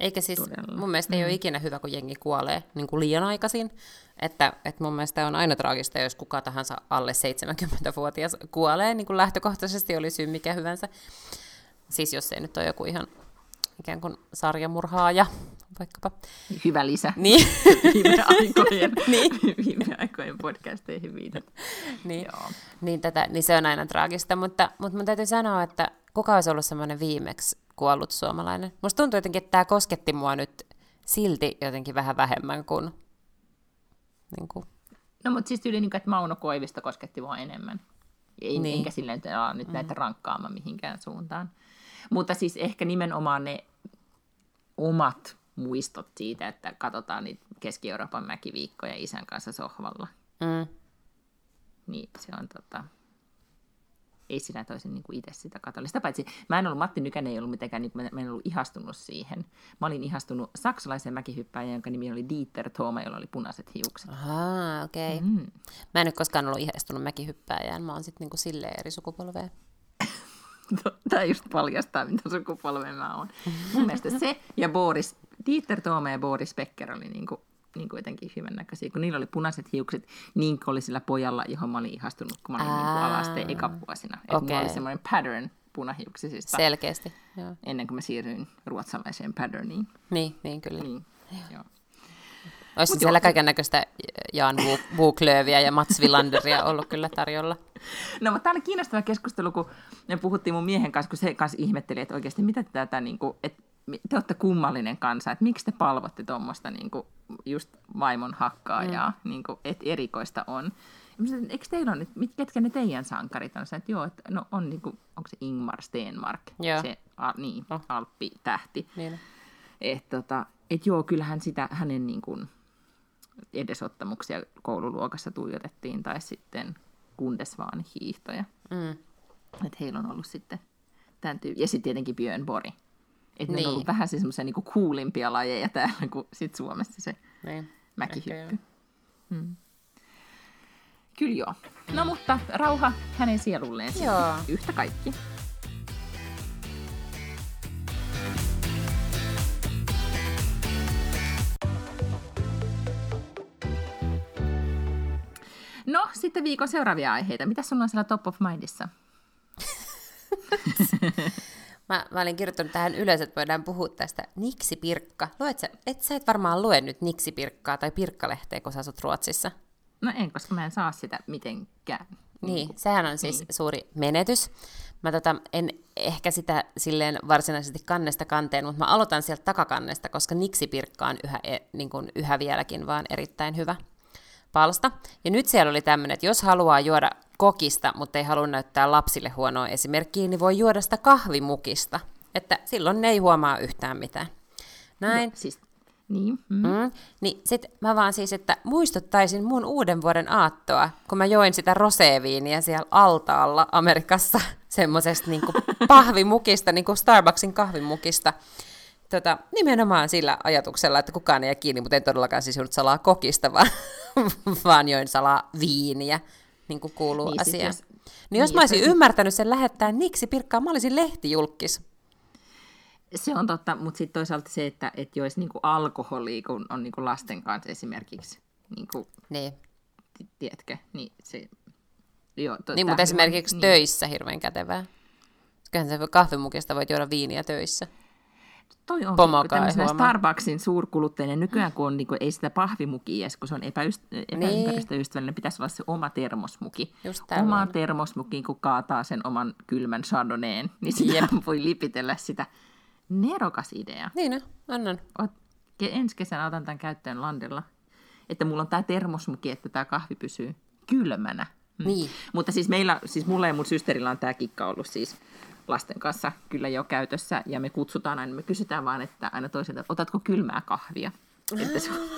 Eikä siis, Todella. mun mielestä ei ole ikinä hyvä, kun jengi kuolee niin kuin liian aikaisin. Että, että mun mielestä on aina traagista, jos kuka tahansa alle 70-vuotias kuolee, niin kuin lähtökohtaisesti oli syy mikä hyvänsä. Siis jos ei nyt ole joku ihan ikään kuin sarjamurhaaja, vaikkapa. Hyvä lisä Niin, viime aikojen, Niin. viime aikojen podcasteihin viitat. niin, Joo. niin, tätä, niin se on aina traagista, mutta, mutta mun täytyy sanoa, että kuka olisi ollut semmoinen viimeksi kuollut suomalainen. Musta tuntuu jotenkin, että tämä kosketti mua nyt silti jotenkin vähän vähemmän kuin, niin kuin No mutta siis tyyli, niin että Mauno Koivisto kosketti mua enemmän. Ei, Niin. Enkä silleen, että nyt näitä rankkaamaan mihinkään suuntaan. Mutta siis ehkä nimenomaan ne omat muistot siitä, että katsotaan niitä Keski-Euroopan mäkiviikkoja isän kanssa sohvalla. mm, Niin se on tota... Ei sinä toisin niin itse sitä katsoa. Sitä paitsi mä en ollut, Matti Nykänen ei ollut mitenkään, niin, mä, mä en ollut ihastunut siihen. Mä olin ihastunut saksalaisen mäkihyppääjän, jonka nimi oli Dieter Thoma, jolla oli punaiset hiukset. Ahaa, okei. Okay. Mm. Mä en nyt koskaan ollut ihastunut mäkihyppääjään, mä oon sitten niinku silleen eri sukupolvea. Tämä just paljastaa, mitä sukupolven mä oon. Mun mielestä se ja Boris, Dieter Toome ja Boris Becker oli niinku, niinku jotenkin hyvän näköisiä, kun niillä oli punaiset hiukset, niin kuin oli sillä pojalla, johon mä olin ihastunut, kun mä olin niinku Aa. alasteen ekavuosina. Että Okei. mulla oli semmoinen pattern punahiuksisista Selkeästi, joo. ennen kuin mä siirryin ruotsalaiseen patterniin. Niin, niin kyllä. Niin, joo. Olisi Mut siellä joo. kaiken näköistä Jan Buklöviä ja Mats Wilanderia ollut kyllä tarjolla. No, mutta tämä oli kiinnostava keskustelu, kun me puhuttiin mun miehen kanssa, kun se kanssa ihmetteli, että oikeasti mitä tätä, niin kuin, että te olette kummallinen kansa, että miksi te palvotte tuommoista niin kuin, just vaimon hakkaajaa, mm. niin kuin, että erikoista on. Sanoin, eikö teillä ole nyt, ketkä ne teidän sankarit on? Sanoin, että joo, että no on niin kuin, onko se Ingmar Stenmark, Joo. se a, niin, Oh. Alppi-tähti. Niin. Että tota, et joo, kyllähän sitä hänen niin kuin, edesottamuksia koululuokassa tuijotettiin, tai sitten Kundesvaan hiihtoja. Mm. Että heillä on ollut sitten tämän tyy- Ja sitten tietenkin Björn Bori. Että niin. ne Niin. on ollut vähän siis semmoisia niinku kuulimpia lajeja täällä kuin sit Suomessa se Niin. Mäkihyppy. Hmm. Kyllä joo. No mutta rauha hänen sielulleen Joo. yhtä kaikki. No, sitten viikon seuraavia aiheita. Mitä sulla on siellä top of mindissa? Mä, mä olin kirjoittanut tähän ylös, että voidaan puhua tästä Niksi-Pirkka. Luet sä, et sä et varmaan lue nyt Niksi-Pirkkaa tai Pirkkalehteä, kun sä asut Ruotsissa. No en, koska mä en saa sitä mitenkään. Niin, sehän on siis niin. suuri menetys. Mä tota, en ehkä sitä silleen varsinaisesti kannesta kanteen, mutta mä aloitan sieltä takakannesta, koska Niksi-Pirkka on yhä, e- niin kuin yhä vieläkin vaan erittäin hyvä palsta. Ja nyt siellä oli tämmöinen, että jos haluaa juoda kokista, mutta ei halua näyttää lapsille huonoa esimerkkiä, niin voi juoda sitä kahvimukista. Että silloin ne ei huomaa yhtään mitään. Näin. No, siis, niin. Mm. Mm. Niin sit mä vaan siis, että muistuttaisin mun uuden vuoden aattoa, kun mä join sitä roseviiniä siellä altaalla Amerikassa, semmosesta niinku pahvimukista, niinku Starbucksin kahvimukista. Tota, nimenomaan sillä ajatuksella, että kukaan ei jää kiinni, mutta en todellakaan siis salaa kokista, vaan, vaan join salaa viiniä, niin kuin kuuluu Niin, asiaan. jos- niin jos niin, mä jos olisin ymmärtänyt sen lähettää Niksi Pirkkaan, mä olisin lehtijulkis. Se on totta, mutta sitten toisaalta se, että, että joisi niinku alkoholi, kun on niinku lasten kanssa esimerkiksi, niinku, Niin. ti- tiedätkö, niin se... Joo, to, Niin, mutta esimerkiksi niin. töissä hirveän kätevää. Kyllähän se kahvimukista voit juoda viiniä töissä. Toi on tämmöisenä. Starbucksin suurkuluttajana. Nykyään kun on, niin kuin, ei sitä pahvimukia edes, kun se on epäyst- epäympäristöystävällinen, pitäisi olla se oma termosmuki. Just oma termosmuki, kun kaataa sen oman kylmän chardonnayn, niin sitä voi lipitellä sitä. Nerokas idea. Niin, annan. Oot, ensi kesänä otan tämän käyttöön landella. Että mulla on tämä termosmuki, että tämä kahvi pysyy kylmänä. Mm. Niin. Mutta siis meillä, siis mulla ja mun systerillä on tämä kikka ollut siis lasten kanssa kyllä jo käytössä. Ja me kutsutaan aina, me kysytään vaan, että aina toiselta, että otatko kylmää kahvia? Että se, on-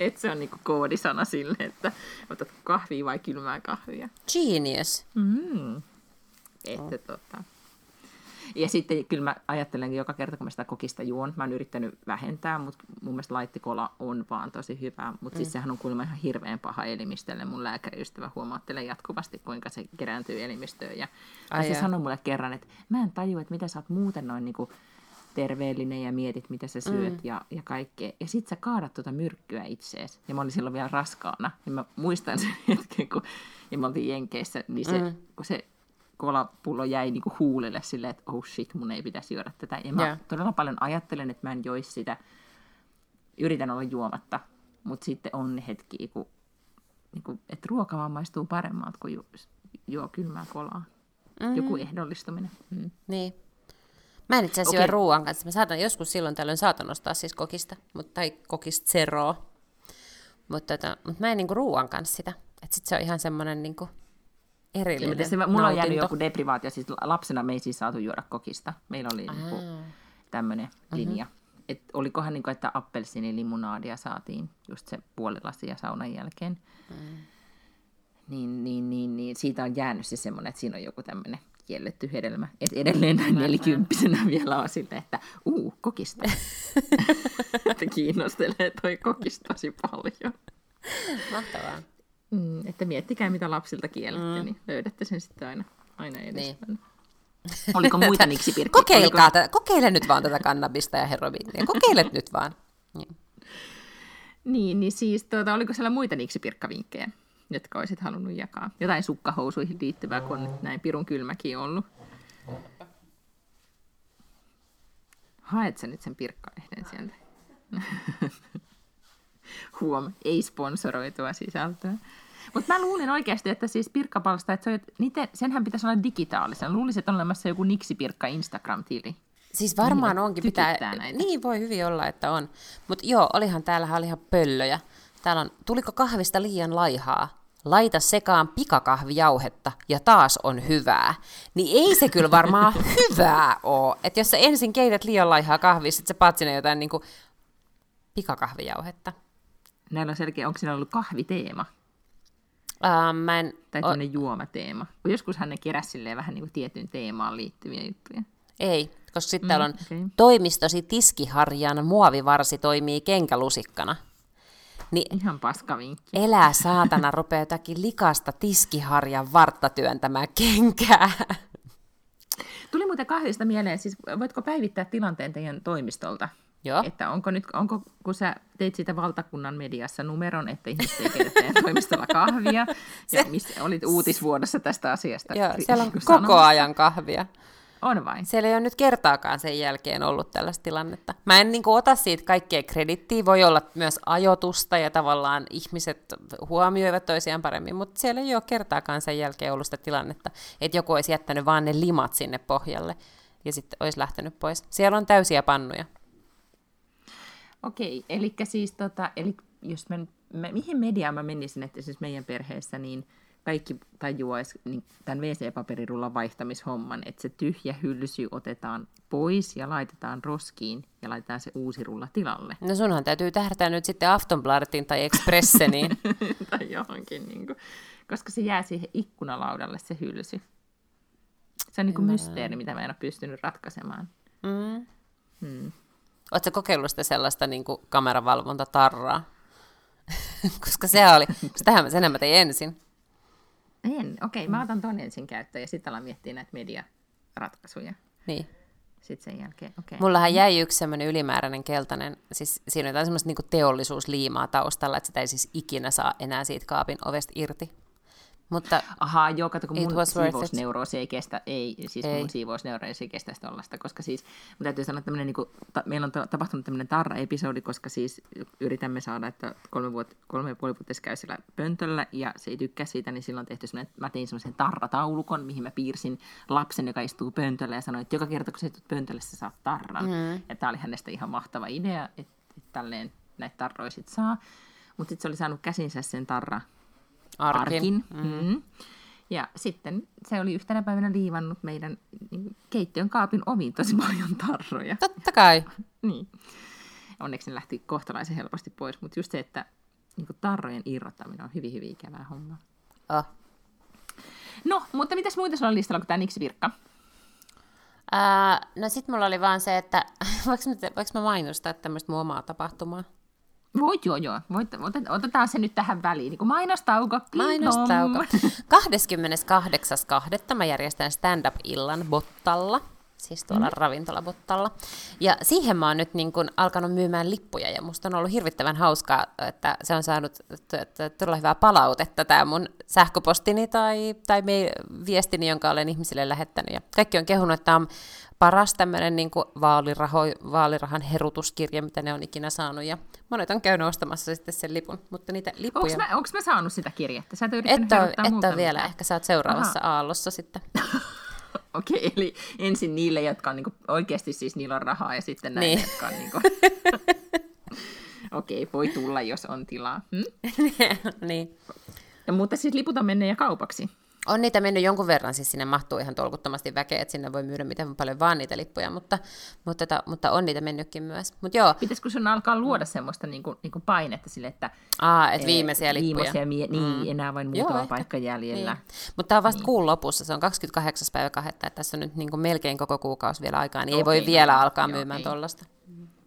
että se on niinku koodisana sille, että otatko kahvia vai kylmää kahvia. Genius. Mm. Että tota. Ja sitten kyllä mä ajattelen että joka kerta, kun mä sitä kokista juon, mä oon yrittänyt vähentää, mutta mun mielestä laittikola on vaan tosi hyvä. Mutta mm. siis sehän on kuulemma ihan hirveän paha elimistölle. Mun lääkäriystävä huomauttelee jatkuvasti, kuinka se kerääntyy elimistöön. Ja, Ai se sanoi mulle kerran, että mä en tajua, että mitä sä oot muuten noin niinku terveellinen ja mietit, mitä sä syöt mm. ja, ja kaikkea. Ja sit sä kaadat tuota myrkkyä itseesi. Ja mä olin silloin vielä raskaana. Ja mä muistan sen hetken, kun ja me oltiin Jenkeissä, niin se, mm. kun se kolapullo jäi niinku huulille silleen, että oh shit, mun ei pitäisi juoda tätä. Ja mä yeah. todella paljon ajattelen, että mä en joisi sitä. Yritän olla juomatta, mutta sitten on ne hetkiä, kun, niinku, että ruoka vaan maistuu paremmalta, kun ju, juo kylmää kolaa. Mm. Joku ehdollistuminen. Mm. Niin. Mä en itse asiassa okay. ruoan kanssa. Mä saatan joskus silloin tällöin saatan ostaa siis kokista, mutta, tai kokista zeroa. Mutta tota, mut mä en niinku ruoan kanssa sitä. Että sit se on ihan semmoinen niinku erillinen Se, mulla on jäänyt nautinto. joku deprivaatio, siis lapsena me ei siis saatu juoda kokista. Meillä oli niinku tämmöinen linja. Et olikohan niinku, että appelsiinilimunaadia saatiin just se puoli lasia saunan jälkeen. Niin, niin, niin, niin, siitä on jäänyt se semmoinen, että siinä on joku tämmöinen kielletty hedelmä. Et edelleen näin nelikymppisenä vielä on silleen, että uu, kokista. että kiinnostelee toi kokista tosi paljon. Mahtavaa. Mm, että miettikää, mitä lapsilta kiellätte, mm. niin löydätte sen sitten aina, aina edestään. Niin. Oliko muita niksipirkkiä? Kokeilkaa, tätä, kokeile nyt vaan tätä kannabista ja herobiinia. Kokeile nyt vaan. Niin. Niin, niin siis tuota, oliko siellä muita niksipirkkavinkkejä, jotka olisit halunnut jakaa? Jotain sukkahousuihin liittyvää, kun on nyt näin pirun kylmäkin ollut. Haet sä nyt sen pirkkalehden sieltä? Huom, ei sponsoroitua sisältöä. Mutta mä luulin oikeasti, että siis pirkkapalsta, että se, on- niitä, senhän pitäisi olla digitaalisen. Luulisin, että on olemassa joku niksipirkka Instagram-tili. Siis varmaan Niin, onkin, pitää, näitä. niin voi hyvin olla, että on. Mutta joo, olihan täällähän oli ihan pöllöjä. Täällä on, tuliko kahvista liian laihaa? Laita sekaan pikakahvijauhetta ja taas on hyvää. Niin ei se kyllä varmaan hyvää oo. Että jos sä ensin keität liian laihaa kahvia, sit sä paat sinne jotain niinku pikakahvijauhetta. Näillä on selkeä, onko siinä ollut kahviteema? Uh, mä en, Tai o, tämmöinen juomateema. Kun joskus hän keräsi vähän niin kuin tietyn teemaan liittyviä juttuja. ei, koska sitten täällä on Mm, okei. toimistosi tiskiharjan muovivarsi toimii kenkälusikkana. Niin Ihan paskavinkki. elää saatana rupeaa jotakin likasta tiskiharjan vartta työntämään kenkää. Tuli muuten kahvista mieleen, siis voitko päivittää tilanteen teidän toimistolta? Joo. Että onko nyt, onko, kun sä teit siitä valtakunnan mediassa numeron, että ihmiset ei teidän toimistolla kahvia, ja missä olit uutisvuodossa tästä asiasta. Joo, siellä on niin koko sanomassa. ajan kahvia. On vai? Siellä ei ole nyt kertaakaan sen jälkeen ollut tällaista tilannetta. Mä en niin kuin, ota siitä kaikkea kredittiä, voi olla myös ajoitusta ja tavallaan ihmiset huomioivat toisiaan paremmin, mutta siellä ei ole kertaakaan sen jälkeen ollut sitä tilannetta, että joku olisi jättänyt vaan ne limat sinne pohjalle ja sitten olisi lähtenyt pois. Siellä on täysiä pannuja. Okei, eli siis tota, eli jos mä, mä, mihin mediaan mä menisin, että siis meidän perheessä niin kaikki tajuaisi niin tämän WC-paperirullan vaihtamishomman, että se tyhjä hylsy otetaan pois ja laitetaan roskiin ja laitetaan se uusi rulla tilalle. No sunhan täytyy tähdätä nyt sitten Aftonbladetin tai Expresseniin. tai johonkin, niin kuin, koska se jää siihen ikkunalaudalle se hylsy. Se on niin kuin mysteeri, mitä mä en ole pystynyt ratkaisemaan. Mm. Hmm. Oletko kokeillut sitä sellaista niin kuin kameravalvontatarraa? Koska se oli, sitähän, senhän mä tein ensin. En, okei, okay, mä otan ton ensin käyttöön ja sitten alan miettiä näitä mediaratkaisuja. Niin. sitten sen jälkeen, okei. Okay. Mullahan jäi yksi semmoinen ylimääräinen keltainen, siis siinä on jotain semmoista niinku teollisuusliimaa taustalla, että sitä ei siis ikinä saa enää siitä kaapin ovesta irti. Mutta Ahaa, joo, kato, kun mun siivousneuroosi ei kestä, ei, siis Ei. mun siivousneuroosi ei kestä tollasta, koska siis, mun täytyy sanoa, että niin kuin, ta, meillä on ta- tapahtunut tämmöinen tarra-episodi, koska siis yritämme saada, että kolme, vuot, kolme ja puoli vuotta käy siellä pöntöllä, ja se ei tykkää siitä, niin silloin on tehty semmoinen, mä tein semmoisen tarrataulukon, mihin mä piirsin lapsen, joka istuu pöntöllä, ja sanoin, että joka kerta, kun sä istut pöntöllä, sä saat tarran. Mm. Ja tää oli hänestä ihan mahtava idea, että, että tälleen näitä tarroja sit saa. Mutta sitten se oli saanut käsinsä sen tarra, arkin. arkin. Mm. Ja sitten se oli yhtenä päivänä liivannut meidän niin, keittiön kaapin omiin tosi paljon tarroja. Totta kai. Niin. Onneksi ne lähti kohtalaisen helposti pois, mutta just se, että niin tarrojen irrottaminen on hyvin, hyvin ikävää hommaa. Oh. No, mutta mitäs muita sulla on listalla kuin tämä Niksi-virkka? Ää, no sit mulla oli vaan se, että voiko mä, voiko mä mainostaa tämmöistä mun omaa tapahtumaa? Voit joo, joo. Voit, otet- otetaan se nyt tähän väliin. Niin kuin mainostauko. Mainostauko. plong. 28.2. mä järjestän stand-up-illan Bottalla, siis tuolla mm. ravintolabottalla. Ja siihen mä oon nyt niin kun alkanut myymään lippuja, ja musta on ollut hirvittävän hauskaa, että se on saanut todella hyvää palautetta, tämä mun sähköpostini tai, tai viestini, jonka olen ihmisille lähettänyt. Ja kaikki on kehunut, että tämä on paras tämmöinen niin vaaliraho, vaalirahan herutuskirja, mitä ne on ikinä saanut, ja monet on käynyt ostamassa sitten sen lipun, mutta niitä lippuja... Onko mä, onks mä saanut sitä kirjettä? Sä et Et ole, et ole vielä, ehkä sä oot seuraavassa Aha. aallossa sitten. Okei, eli ensin niille, jotka on niinku, oikeasti siis niillä on rahaa ja sitten näille, Niin. jotka on niinku... Okei, voi tulla, jos on tilaa. Hm? niin. Ja, mutta siis liput on mennyt ja kaupaksi. On niitä mennyt jonkun verran, siis sinne mahtuu ihan tolkuttomasti väkeä, että sinne voi myydä miten paljon vaan niitä lippuja, mutta, mutta, tota, mutta on niitä mennytkin myös. Mutta joo, Pitäisikö sun alkaa luoda semmoista niinku, niinku painetta sille, että... aa, et eh, viimeisiä lippuja. Viimeisiä, mie- niin, enää vain muutama ehkä. paikka jäljellä. Niin. Mutta tämä on vasta niin. kuun lopussa, se on 28. päivä 2. että tässä on nyt niin kuin melkein koko kuukausi vielä aikaa, niin ei voi Okei, vielä no, alkaa joo, myymään tuollaista.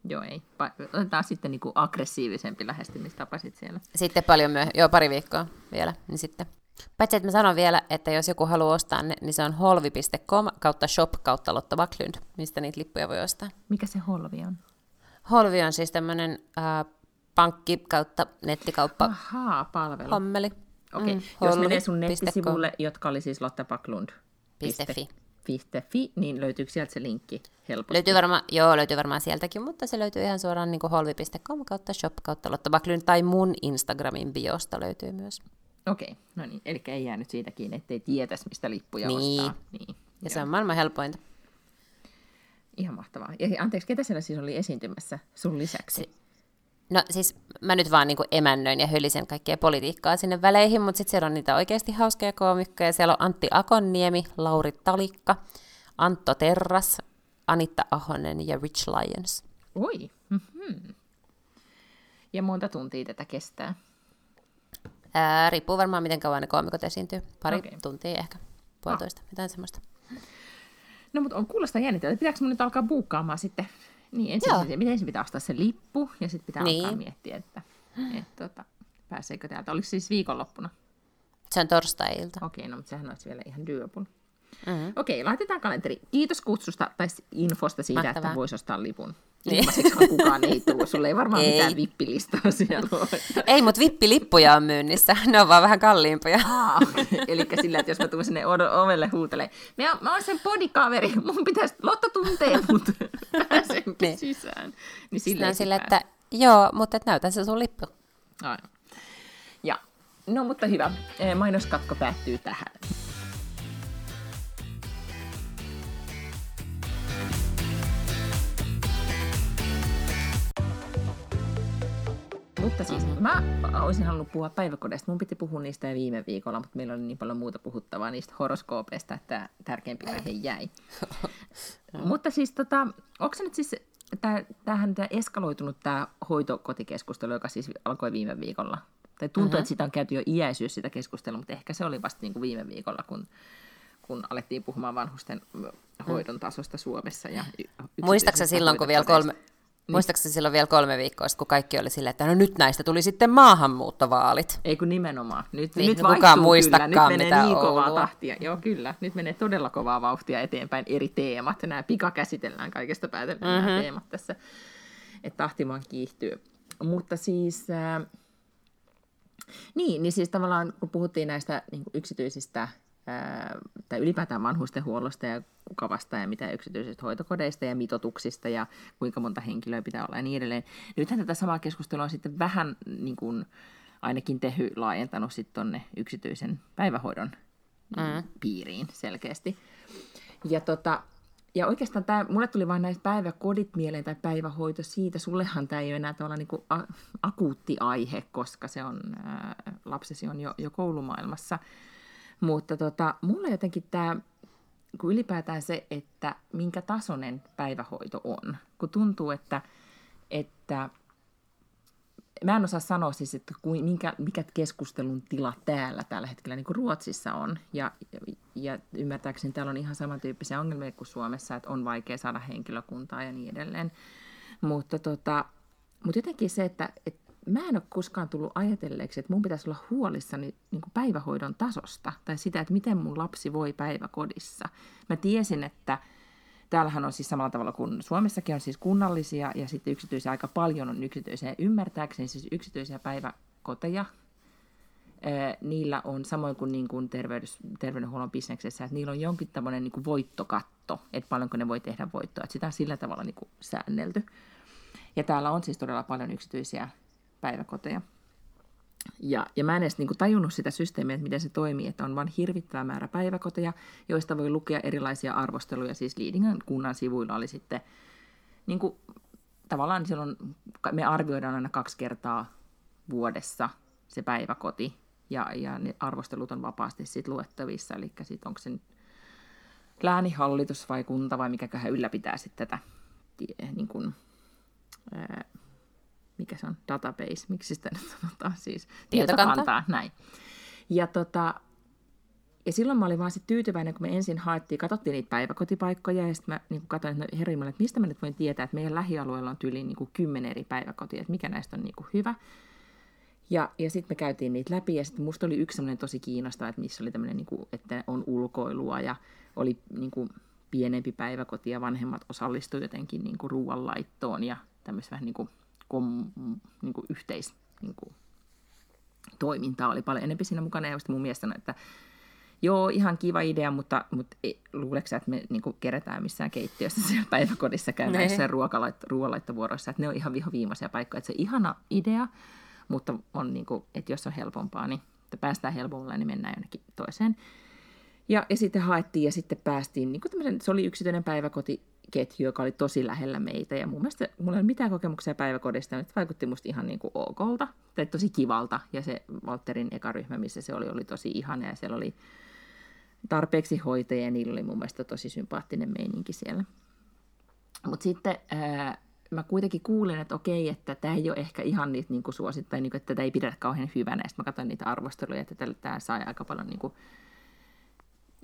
Joo, ei. Otetaan sitten niinku aggressiivisempi lähestymistapa sit siellä. Sitten paljon myöhemmin, joo pari viikkoa vielä, niin sitten. Paitsi, että mä sanon vielä, että jos joku haluaa ostaa ne, niin se on holvi.com kautta shop kautta Lotta Backlund, mistä niitä lippuja voi ostaa. Mikä se holvi on? Holvi on siis tämmöinen äh, pankki kautta nettikauppa Ahaa, palvelu. hommeli. Okei, Mm, okay. jos menee sun nettisivulle, jotka oli siis Lotta Backlund. Fi. Fi, niin löytyykö sieltä se linkki helposti? Löytyy varmaan, joo, löytyy varmaan sieltäkin, mutta se löytyy ihan suoraan niin holvi.com kautta shop kautta Lotta Backlund, tai mun Instagramin biosta löytyy myös. Okei, okay. no niin, eli ei jäänyt siitä kiinni, ettei tietäisi, mistä lippuja Niin. ostaa. Niin. Ja se joo. on maailman helpointa. Ihan mahtavaa. Ja anteeksi, ketä siellä siis oli esiintymässä sun lisäksi? No siis mä nyt vaan niin emännöin ja hölisen kaikkea politiikkaa sinne väleihin, mutta sitten siellä on niitä oikeasti hauskoja koomikkoja. Siellä on Antti Akonniemi, Lauri Talikka, Antto Terras, Anitta Ahonen ja Rich Lions. Oi. Mm-hmm. Ja monta tuntia tätä kestää. Ää, riippuu varmaan, miten kauan ne koomikot esiintyy. Pari okay. tuntia ehkä, puolitoista, ah. jotain semmoista. No, mutta on kuulostaa jännittävältä. Pitääkö mun nyt alkaa buukkaamaan sitten? Niin, ensin, Joo. se, miten ensin pitää ostaa se lippu, ja sitten pitää Niin. alkaa miettiä, että et, tota, pääseekö täältä. Oliko siis viikonloppuna? Se on torstai-ilta. Okei, no mutta sehän olisi vielä ihan doable. Mm-hmm. Okei, laitetaan kalenteri. Kiitos kutsusta tai infosta siitä, Mahtavaa. että voisi ostaa lipun. Niin. Kukaan ei tule. Sulla ei varmaan Ei. mitään vippilistaa siellä ole. Ei, mutta vippilippuja on myynnissä. Ne on vaan vähän kalliimpia. Aa, eli sillä, että jos mä tuun sinne ovelle huutelee, mä, mä oon sen bodikaveri, mun pitäisi, Lotta tuntee mut, pääsenkin Niin. sisään. Niin Sillä sillä että joo, mutta et näytä se sun lippu. Aivan. Ja, no mutta hyvä. Eh, Mainoskatko päättyy tähän. Mutta siis mm-hmm. mä olisin halunnut puhua päiväkodeista. Mun piti puhua niistä jo viime viikolla, mutta meillä oli niin paljon muuta puhuttavaa niistä horoskoopeista, että tärkeämpi aihe jäi. mutta siis tota, onko se nyt siis, tämähän tämä eskaloitunut tämä hoitokotikeskustelu, joka siis alkoi viime viikolla. Tai tuntuu, mm-hmm. että sitä on käyty jo iäisyys sitä keskustelua, mutta ehkä se oli vasta niin kuin viime viikolla, kun, kun alettiin puhumaan vanhusten hoidon tasosta Suomessa. Ja y- Muistaaksä silloin, kun vielä kolme. Muistaakseni silloin vielä kolme viikkoa sitten, kun kaikki oli silleen, että no nyt näistä tuli sitten maahanmuuttovaalit. Ei kun nimenomaan. Nyt, Niin, nyt no kukaan muistakaan, kyllä. Nyt menee mitä niin kovaa Oulua. tahtia. Joo, kyllä. Nyt menee todella kovaa vauhtia eteenpäin eri teemat. Nämä pikakäsitellään kaikesta päätellen mm-hmm. nämä teemat tässä. Että tahti vaan kiihtyy. Mutta siis... Äh, niin, niin siis tavallaan kun puhuttiin näistä niin yksityisistä tai ylipäätään vanhustenhuollosta ja kuka vastaa ja mitä yksityisistä hoitokodeista ja mitotuksista ja kuinka monta henkilöä pitää olla ja niin edelleen. Nythän tätä samaa keskustelua on sitten vähän niin kuin ainakin Tehy laajentanut sitten tonne yksityisen päivähoidon mm. piiriin selkeästi. Ja, tota, ja oikeastaan tämä, mulle tuli vain näistä päiväkodit mieleen tai päivähoito siitä. Sullehan tämä ei ole enää tavallaan niin kuin a, akuutti aihe, koska se on, ää, lapsesi on jo, jo koulumaailmassa. Mutta tota, mulle jotenkin tämä, kun ylipäätään se, että minkä tasoinen päivähoito on. Kun tuntuu, että, että mä en osaa sanoa siis, että kuin, minkä, mikä keskustelun tila täällä tällä hetkellä niin kuin Ruotsissa on. Ja, ja, ja ymmärtääkseni täällä on ihan samantyyppisiä ongelmia kuin Suomessa, että on vaikea saada henkilökuntaa ja niin edelleen. Mutta, tota, mutta jotenkin se, että, että mä en ole koskaan tullut ajatelleeksi, että mun pitäisi olla huolissani niin kuin päivähoidon tasosta tai sitä, että miten mun lapsi voi päiväkodissa. Mä tiesin, että Täällähän on siis samalla tavalla kuin Suomessakin on siis kunnallisia ja sitten yksityisiä aika paljon on yksityisiä. Ymmärtääkseni siis yksityisiä päiväkoteja, niillä on samoin kuin, niin kuin terveys, terveydenhuollon bisneksessä, että niillä on jonkin tämmöinen niin voittokatto, että paljonko ne voi tehdä voittoa. Että sitä on sillä tavalla niin kuin säännelty. Ja täällä on siis todella paljon yksityisiä päiväkoteja. Ja, ja mä en edes niin kuin, tajunnut sitä systeemiä, että miten se toimii, että on vain hirvittävä määrä päiväkoteja, joista voi lukea erilaisia arvosteluja. Siis Liidingön kunnan sivuilla oli sitten, niin kuin, tavallaan silloin me arvioidaan aina kaksi kertaa vuodessa se päiväkoti, ja, ja ne arvostelut on vapaasti sit luettavissa, eli sit onko se läänihallitus vai kunta vai mikäköhän ylläpitää sitten tätä niin kuin, ää, mikä se on, database, miksi sitä nyt sanotaan siis, Tietokanta. tietokantaa, näin. Ja, tota, ja silloin mä olin vaan sit tyytyväinen, kun me ensin haettiin, katsottiin niitä päiväkotipaikkoja, ja sitten mä niin katsoin, että no, Jumala, että mistä mä nyt voin tietää, että meidän lähialueella on tyyliin niin kymmenen eri päiväkotia, että mikä näistä on niin kuin hyvä. Ja, ja sitten me käytiin niitä läpi, ja sitten musta oli yksi semmoinen tosi kiinnostava, että missä oli tämmöinen, niin kuin, että on ulkoilua, ja oli niin kuin, pienempi päiväkoti, ja vanhemmat osallistuivat jotenkin niin kuin ruoanlaittoon, ja tämmöistä vähän niin kuin kom, niin kuin yhteis, niin kuin, toimintaa oli paljon enemmän siinä mukana. Ja mun mielestä että joo, ihan kiva idea, mutta, mutta ei, luuleeko että me niin kuin, kerätään missään keittiössä siellä päiväkodissa käydään Nee. jossain ruoanlaittovuoroissa, että ne on ihan viho viimeisiä paikkoja. Että se on ihana idea, mutta on niin kuin, että jos on helpompaa, niin että päästään helpommalla, niin mennään jonnekin toiseen. Ja, ja sitten haettiin ja sitten päästiin, niin kuin se oli yksityinen päiväkotiketju, joka oli tosi lähellä meitä. Ja mun mielestä mulla ei ole mitään kokemuksia päiväkodista, nyt vaikutti musta ihan niin kuin okolta, tai tosi kivalta. Ja se Walterin eka ryhmä, missä se oli, oli tosi ihana ja siellä oli tarpeeksi hoitajia ja niillä oli mun mielestä tosi sympaattinen meininki siellä. Mutta sitten ää, mä kuitenkin kuulin, että okei, että tämä ei ole ehkä ihan niitä niin suosittain, niin että tätä ei pidetä kauhean hyvänä. Sitten mä katsoin niitä arvosteluja, että tämä sai aika paljon niin kuin,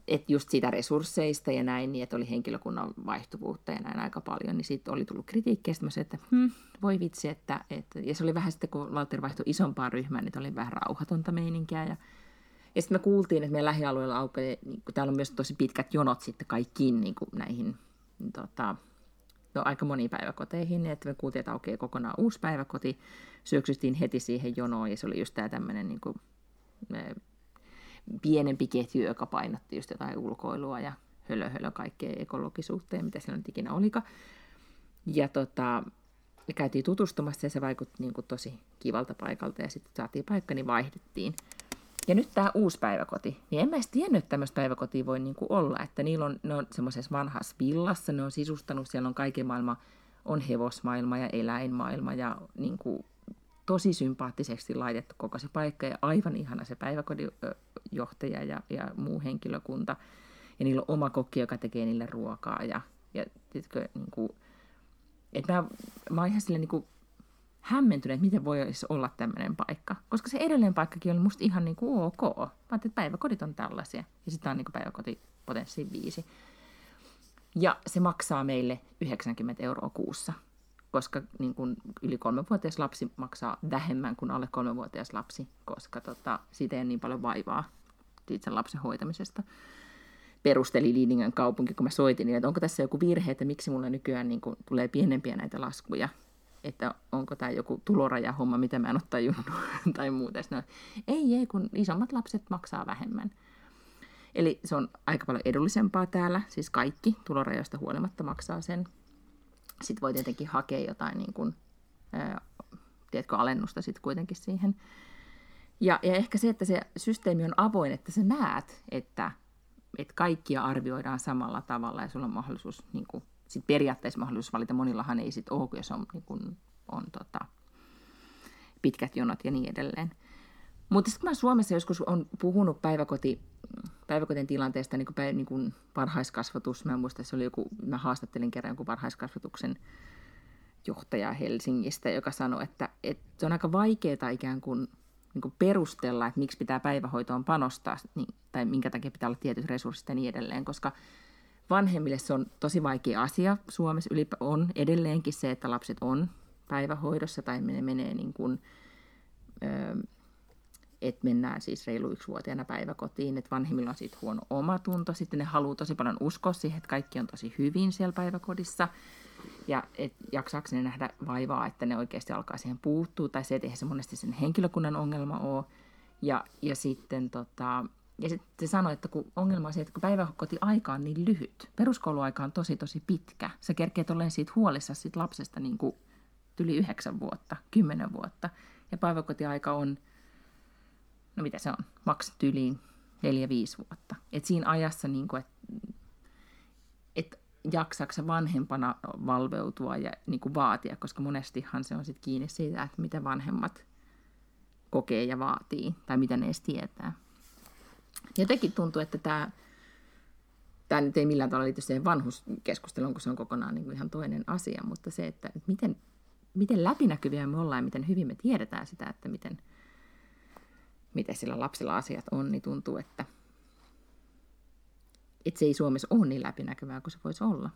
että just siitä resursseista ja näin, niin että oli henkilökunnan vaihtuvuutta ja näin aika paljon, niin sitten oli tullut kritiikkiä, sitten että hmm, voi vitsi, että, että, ja se oli vähän sitten, kun Walter vaihtui isompaan ryhmään, niin oli vähän rauhatonta meininkiä, ja, ja sitten me kuultiin, että meidän lähialueella aukeaa, niin kun täällä on myös tosi pitkät jonot sitten kaikkiin niin kuin näihin, niin tota, no, aika moniin päiväkoteihin, niin että me kuultiin, että aukeaa kokonaan uusi päiväkoti, syöksyttiin heti siihen jonoon, ja se oli just tämä tämmöinen niin kuin, pienempi ketju, joka painotti just jotain ulkoilua ja hölö, hölö kaikkea ekologisuutta ja mitä siellä nyt ikinä olikaan. Ja tota, me käytiin tutustumassa ja se vaikutti niin kuin tosi kivalta paikalta ja sitten saatiin paikka, niin vaihdettiin. Ja nyt tämä uusi päiväkoti, niin en mä edes tiennyt, että tämmöistä päiväkotia voi niin kuin olla, että niillä on, ne on semmoisessa vanhassa villassa, ne on sisustanut, siellä on kaiken maailma, on hevosmaailma ja eläinmaailma ja niin kuin, tosi sympaattiseksi laitettu koko se paikka ja aivan ihana se päiväkodin ö, johtaja ja, ja muu henkilökunta. Ja niillä on oma kokki, joka tekee niille ruokaa. Ja, ja tiedätkö, niin kuin, että mä, mä oon ihan silleen niin kuin hämmentynyt, että miten voi olla tämmöinen paikka. Koska se edellinen paikkakin oli musta ihan niin kuin ok. Mä ajattelin, että päiväkodit on tällaisia. Ja sitten on niin kuin päiväkoti potenssi viisi. Ja se maksaa meille 90 euroa kuussa. Koska niin kun yli kolmevuotias lapsi maksaa vähemmän kuin alle kolmevuotias lapsi, koska tota, siitä ei niin paljon vaivaa sen lapsen hoitamisesta. Perusteli Liidingön kaupunki, kun mä soitin, niin että onko tässä joku virhe, että miksi mulle nykyään niin kun, tulee pienempiä näitä laskuja, että onko tämä joku tulorajahomma, mitä mä en ole tajunnut tai muuta. No, ei, ei, kun isommat lapset maksaa vähemmän. Eli se on aika paljon edullisempaa täällä, siis kaikki tulorajoista huolimatta maksaa sen. Sitten voi tietenkin hakea jotain niin kuin, ää, tiedätkö, alennusta sitten kuitenkin siihen. Ja, ja ehkä se, että se systeemi on avoin, että sä näet, että, että kaikkia arvioidaan samalla tavalla ja sulla on mahdollisuus, niin kuin, sit periaatteessa mahdollisuus valita, monillahan ei sitten ole, jos on, niin kuin, on tota, pitkät jonot ja niin edelleen. Mutta sitten mä Suomessa joskus on puhunut päiväkoti, päiväkotien tilanteesta niin kuin, päiv, niin kuin varhaiskasvatus. Mä muistan, se oli joku, mä haastattelin kerran jonkun varhaiskasvatuksen johtaja Helsingistä, joka sanoi, että, että se on aika vaikeaa ikään kuin, niin kuin perustella, että miksi pitää päivähoitoon panostaa, niin, tai minkä takia pitää olla tietyt resurssit ja niin edelleen, koska vanhemmille se on tosi vaikea asia. Suomessa ylipä on edelleenkin se, että lapset on päivähoidossa tai ne menee niin kuin, öö, että mennään siis reilu yksivuotiaana päiväkotiin, että vanhemmilla on siitä huono omatunto, sitten ne haluaa tosi paljon uskoa siihen, että kaikki on tosi hyvin siellä päiväkodissa, ja et jaksaako ne nähdä vaivaa, että ne oikeasti alkaa siihen puuttua, tai se, että eihän se monesti sen henkilökunnan ongelma ole, ja, ja sitten tota, ja sitten se sanoi, että kun ongelma on se, että kun päiväkoti-aika on niin lyhyt, peruskouluaika on tosi tosi pitkä, sä kerkeet olemaan siitä huolissa siitä lapsesta niin kuin yli yhdeksän vuotta, kymmenen vuotta, ja päiväkotiaika on no mitä se on, maksat yli neljä, viisi vuotta. Et siinä ajassa, niin kuin, että et jaksaksa vanhempana valveutua ja niin kuin vaatia, koska monestihan se on sit kiinni siitä, että mitä vanhemmat kokee ja vaatii, tai mitä ne edes tietää. Jotenkin tuntuu, että tämä tämä nyt ei millään tavalla liity siihen vanhuskeskusteluun, kun se on kokonaan niin kuin ihan toinen asia, mutta se, että miten, miten läpinäkyviä me ollaan ja miten hyvin me tiedetään sitä, että miten – miten sillä lapsilla asiat on, niin tuntuu, että, että se ei Suomessa ole niin läpinäkyvää kuin se voisi olla.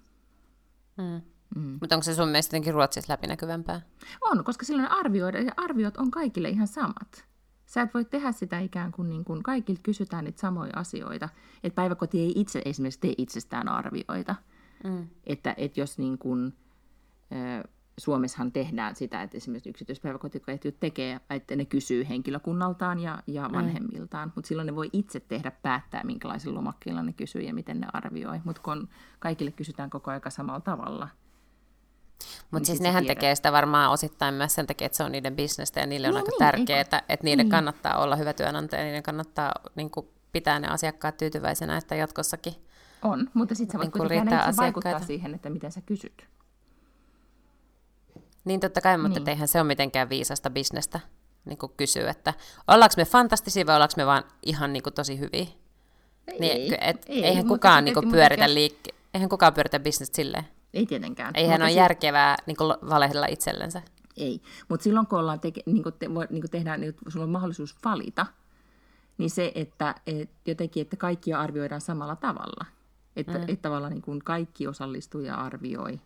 Mm. Mm. Mutta onko se sun mielestä jotenkin Ruotsissa läpinäkyvämpää? On, koska silloin arvioida, ja arviot on kaikille ihan samat. Sä et voi tehdä sitä ikään kuin, niin kuin kaikilta kysytään niitä samoja asioita. Että päiväkoti ei itse esimerkiksi tee itsestään arvioita. Mm. Että, että jos niin kuin, Suomessahan tehdään sitä, että esimerkiksi yksityispäiväkotiketjut tekee, että ne kysyy henkilökunnaltaan ja, ja mm. vanhemmiltaan, mm. mutta silloin ne voi itse tehdä päättää, minkälaisilla lomakkeilla ne kysyy ja miten ne arvioi. Mutta kun kaikille kysytään koko ajan samalla tavalla, mutta niin siis nehän tiedät. tekee sitä varmaan osittain myös sen takia, että se on niiden bisnestä ja niille on no aika niin, tärkeää, että, että niiden niin. kannattaa olla hyvä työnantaja ja niiden kannattaa niin kuin, pitää ne asiakkaat tyytyväisenä, että jatkossakin On, mutta sitten sä voit niin kuitenkin vaikuttaa siihen, että miten sä kysyt. Niin totta kai, mutta niin. eihän se ole mitenkään viisasta bisnestä niin kysyä, että ollaanko me fantastisia vai ollaanko me vaan ihan niin kuin, tosi hyviä. Ei, niin, et, ei, eihän kukaan niin kuin, pyöritä liikke, eihän kukaan pyöritä bisnestä silleen. Ei tietenkään. Eihän ole se... järkevää niin kuin, valehdella itsellensä. Ei, mutta silloin kun ollaan teke, niin kuin te, niin kuin tehdään, niin sulla on mahdollisuus valita, niin se, että et, jotenkin, että kaikkia arvioidaan samalla tavalla. Että, mm. että tavallaan niin kuin kaikki osallistuu ja arvioi.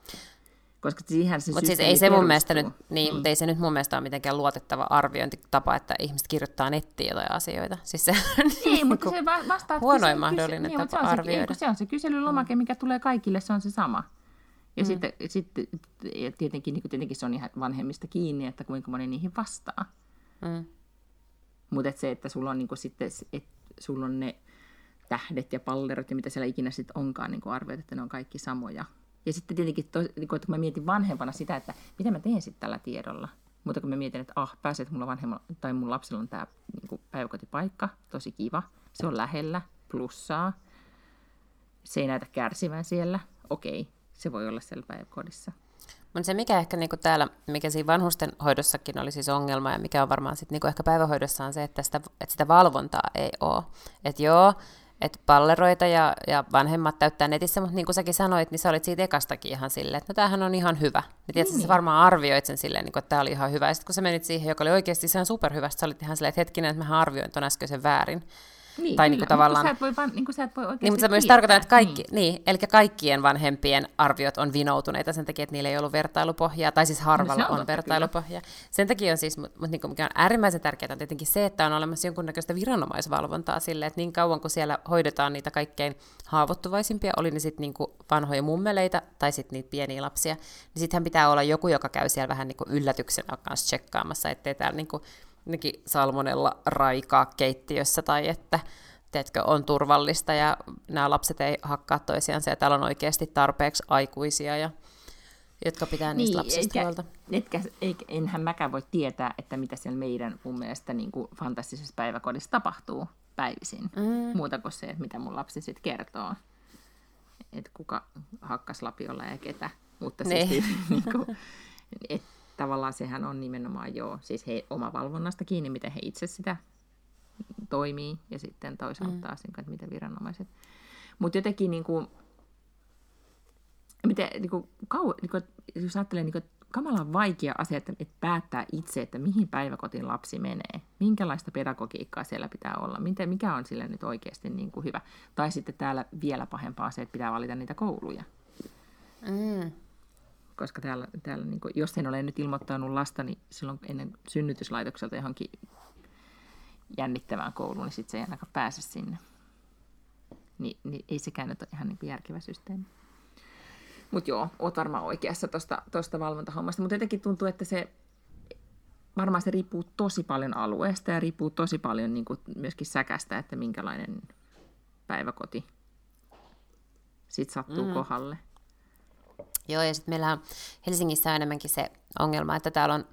Koska siihen se Mutta siis ei se mun mielestä nyt, niin, mm. ei se nyt mun mielestä ole mitenkään luotettava arviointitapa, että ihmiset kirjoittaa nettiin jotain asioita. Siis se on ei, niin mutta se vastaa, huonoin mahdollinen kysy- tapa niin, arvioida. Se, se on se kyselylomake, mikä tulee kaikille, se on se sama. Ja mm. sitten, sitten tietenkin, niin tietenkin se on ihan vanhemmista kiinni, että kuinka moni niihin vastaa. Mm. Mutta se, että sulla on niin sitten, että sulla on ne tähdet ja pallerot ja mitä siellä ikinä sitten onkaan niin arvioit, että ne on kaikki samoja – ja sitten tietenkin, to, niin kun mä mietin vanhempana sitä, että mitä mä teen sitten tällä tiedolla. Mutta kun mä mietin, että ah, pääset, mulla vanhemmalla, tai mun lapsella on tämä niin päiväkotipaikka, tosi kiva, se on lähellä, plussaa, se ei näytä kärsivän siellä, okei, se voi olla siellä päiväkodissa. Mutta se mikä ehkä niinku täällä, mikä siinä vanhusten hoidossakin oli siis ongelma ja mikä on varmaan sitten niinku ehkä päivähoidossa on se, että sitä, että sitä valvontaa ei ole. Että joo, että palleroita ja, ja vanhemmat täyttää netissä, mutta niin kuin säkin sanoit, niin sä olit siitä ekastakin ihan silleen, että no tämähän on ihan hyvä. Ja tiedätkö, niin. sä varmaan arvioit sen silleen, niin kuin, että tämä oli ihan hyvä. Ja sitten kun sä menit siihen, joka oli oikeasti ihan superhyvä, sä olit ihan silleen, että hetkinen, että mä arvioin ton äskeisen väärin. Niin, tai kyllä, niin mutta tavallaan... Sä et voi, vaan, niin kuin sä et voi oikeasti Niin, mutta se myös tietää. tarkoittaa, että kaikki, niin. niin, eli kaikkien vanhempien arviot on vinoutuneita sen takia, että niillä ei ollut vertailupohjaa, tai siis harvalla No on on, totta, vertailupohjaa. Sen takia on siis, mutta mut niin mikä on äärimmäisen tärkeää, on tietenkin se, että on olemassa jonkunnäköistä viranomaisvalvontaa sille, että niin kauan kuin siellä hoidetaan niitä kaikkein haavoittuvaisimpia, oli ne sitten niin vanhoja mummeleita tai sitten niitä pieniä lapsia, niin sittenhän pitää olla joku, joka käy siellä vähän niin kuin yllätyksenä kanssa tsekkaamassa, ettei täällä niin kuin, salmonella raikaa keittiössä tai että teetkö, on turvallista ja nämä lapset ei hakkaa toisiaan ja täällä on oikeasti tarpeeksi aikuisia, ja, jotka pitää niistä lapsista Niin, eikä, huolta. etkä, eikä, enhän mäkään voi tietää, että mitä siellä meidän mun mielestä niin kuin fantastisessa päiväkodissa tapahtuu päivisin. Mm. Muuta kuin se, että mitä mun lapsi sitten kertoo. Että kuka hakkas lapiolla ja ketä. Mutta siis, Niin. niin kuin, et, tavallaan sehän on nimenomaan joo, siis he oma valvonnasta kiinni, miten he itse sitä toimii ja sitten toisaalta mm. taas, niin kuin, että miten viranomaiset. Mutta jotenkin niin kuin, miten, niin kuin, kau, niin kuin, jos ajattelee, niin kuin, kamalan vaikea asia, että, että päättää itse, että mihin päiväkotiin lapsi menee, minkälaista pedagogiikkaa siellä pitää olla, miten, mikä on sille nyt oikeasti niin kuin hyvä. Tai sitten täällä vielä pahempaa se, että pitää valita niitä kouluja. Mm. Koska täällä, täällä niin kuin, jos en ole nyt ilmoittanut lastani silloin ennen synnytyslaitokselta johonkin jännittävään kouluun, niin sitten se ei ainakaan pääse sinne. Ni, niin ei sekään nyt ole ihan niin järkevä systeemi. Mutta joo, oot varmaan oikeassa tuosta tosta valvontahommasta, mutta jotenkin tuntuu, että se varmaan se riippuu tosi paljon alueesta ja riippuu tosi paljon niin kuin myöskin säkästä, että minkälainen päiväkoti sitten sattuu mm. kohdalle. Joo, ja sitten meillä on Helsingissä on enemmänkin se ongelma, että täällä on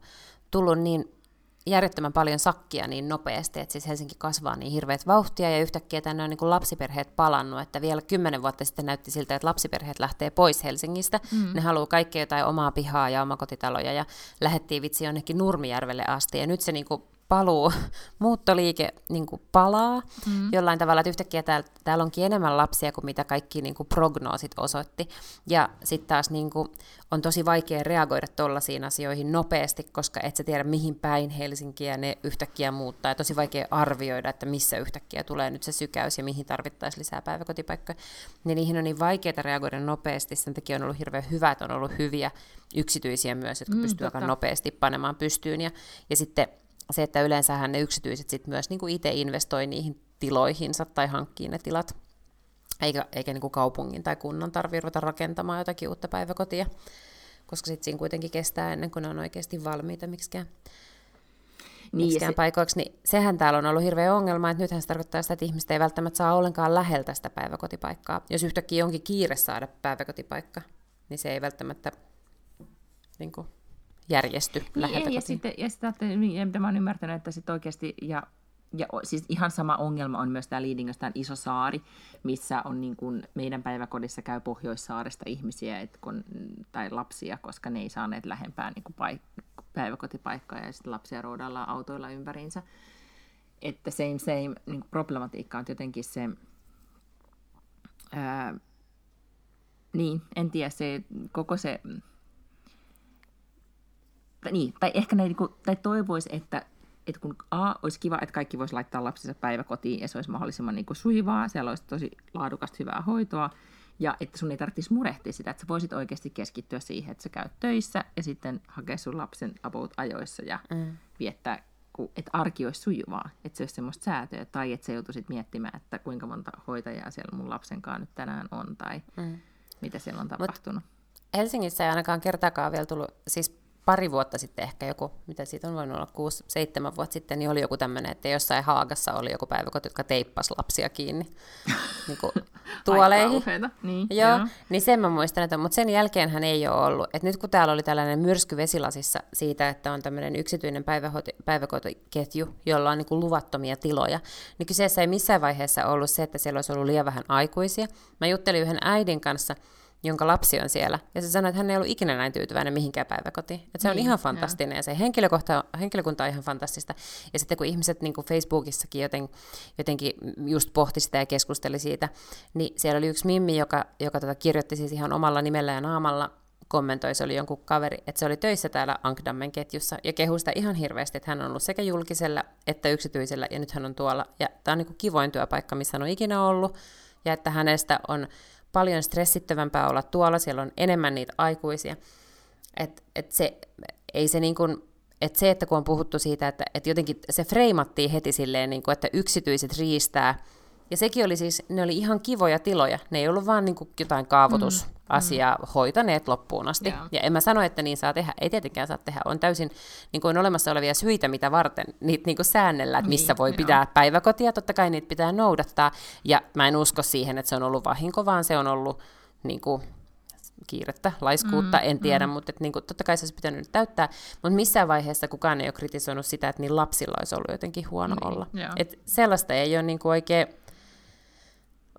tullut niin järjettömän paljon sakkia niin nopeasti, että siis Helsinki kasvaa niin hirveät vauhtia ja yhtäkkiä tänne on niin kuin lapsiperheet palannut, että vielä kymmenen vuotta sitten näytti siltä, että lapsiperheet lähtee pois Helsingistä, mm. ne haluaa kaikkea jotain omaa pihaa ja omakotitaloja ja lähettiin vitsi jonnekin Nurmijärvelle asti ja nyt se niin kuin paluu, muuttoliike niin kuin palaa mm. jollain tavalla, että yhtäkkiä täällä, täällä onkin enemmän lapsia kuin mitä kaikki niin kuin prognoosit osoitti. Ja sitten taas niin kuin, on tosi vaikea reagoida tuollaisiin asioihin nopeasti, koska et sä tiedä mihin päin Helsinkiä ne yhtäkkiä muuttaa. Ja tosi vaikea arvioida, että missä yhtäkkiä tulee nyt se sykäys ja mihin tarvittaisiin lisää päiväkotipaikkoja. Niin niihin on niin vaikeaa reagoida nopeasti. Sen takia on ollut hirveän hyvä, että on ollut hyviä yksityisiä myös, jotka mm, pystyy aika nopeasti panemaan pystyyn. Ja, ja sitten se, että yleensähän ne yksityiset sit myös niin kuin itse investoi niihin tiloihinsa tai hankkii ne tilat, eikä, eikä niin kuin kaupungin tai kunnan tarvitse ruveta rakentamaan jotakin uutta päiväkotia, koska sitten siinä kuitenkin kestää ennen kuin ne on oikeasti valmiita miksikään, niin, miksikään se... paikoiksi. Niin sehän täällä on ollut hirveä ongelma, että nythän se tarkoittaa sitä, että ihmiset ei välttämättä saa ollenkaan läheltä sitä päiväkotipaikkaa. Jos yhtäkkiä onkin kiire saada päiväkotipaikka, niin se ei välttämättä niin kuin, järjesty niin ei, ja sitten, ja sitten ja mitä mä oon ymmärtänyt, että sitten oikeasti, ja, ja siis ihan sama ongelma on myös tämä Liidingössä, tämä iso saari, missä on niin kuin, meidän päiväkodissa käy Pohjoissaaresta ihmisiä et kun, tai lapsia, koska ne ei saaneet lähempää niin kuin paik- päiväkotipaikkaa, ja sitten lapsia roudaillaan autoilla ympäriinsä. Että same same niin kuin problematiikka on jotenkin se, ää, niin, en tiedä, se koko se niin, tai ehkä ne niinku, tai toivoisi, että, että kun A, olisi kiva, että kaikki voisi laittaa lapsensa päiväkotiin ja se olisi mahdollisimman niinku sujuvaa, siellä olisi tosi laadukasta hyvää hoitoa, ja että sun ei tarvitsisi murehtia sitä, että sä voisit oikeasti keskittyä siihen, että sä käyt töissä ja sitten hakea sun lapsen about ajoissa ja mm. viettää, että arki olisi sujuvaa, että se olisi semmoista säätöä, tai että sä joutuisit miettimään, että kuinka monta hoitajaa siellä mun lapsen kanssa nyt tänään on, tai mm. mitä siellä on tapahtunut. Mut Helsingissä ei ainakaan kertaakaan vielä tullut, siis pari vuotta sitten ehkä joku, mitä siitä on voinut olla, kuusi, seitsemän vuotta sitten, niin oli joku tämmöinen, että jossain Haagassa oli joku päiväkoti, jotka teippasi lapsia kiinni niin kuin, tuoleihin. niin, joo, joo, niin sen mä muistan, että, mutta sen jälkeen hän ei ole ollut. Et nyt kun täällä oli tällainen myrsky vesilasissa siitä, että on tämmöinen yksityinen päiväkotiketju, jolla on niin kuin luvattomia tiloja, niin kyseessä ei missään vaiheessa ollut se, että siellä olisi ollut liian vähän aikuisia. Mä juttelin yhden äidin kanssa, jonka lapsi on siellä. Ja se sanoi, että hän ei ollut ikinä näin tyytyväinen mihinkään päiväkotiin. Että se on niin, ihan fantastinen ja se henkilökohta, henkilökunta on ihan fantastista. Ja sitten kun ihmiset niin kuin Facebookissakin joten, jotenkin just pohti sitä ja keskusteli siitä, niin siellä oli yksi mimmi, joka, joka tota kirjoitti siis ihan omalla nimellä ja naamalla kommentoi, se oli jonkun kaveri, että se oli töissä täällä Ankdammen ketjussa ja kehui sitä ihan hirveästi, että hän on ollut sekä julkisella että yksityisellä ja nyt hän on tuolla. Ja tämä on niin kuin kivoin työpaikka, missä hän on ikinä ollut ja että hänestä on paljon stressittävämpää olla tuolla, siellä on enemmän niitä aikuisia. Et, et se, ei se niin kuin, et se, että kun on puhuttu siitä, että, että jotenkin se freimattiin heti silleen, niin kuin, että yksityiset riistää, ja sekin oli siis, ne oli ihan kivoja tiloja, ne ei ollut vaan niin kuin jotain kaavoitusasiaa mm, mm. hoitaneet loppuun asti. Yeah. Ja en mä sano, että niin saa tehdä, ei tietenkään saa tehdä, on täysin niin kuin olemassa olevia syitä, mitä varten niitä niin kuin säännellä, että missä niin, voi pitää joo. päiväkotia, totta kai niitä pitää noudattaa, ja mä en usko siihen, että se on ollut vahinko, vaan se on ollut niin kuin, kiirettä, laiskuutta, mm, en tiedä, mm. mutta et, niin kuin, totta kai se olisi pitänyt nyt täyttää, mutta missään vaiheessa kukaan ei ole kritisoinut sitä, että niin lapsilla olisi ollut jotenkin huono niin, olla. Et sellaista ei ole niin kuin oikein,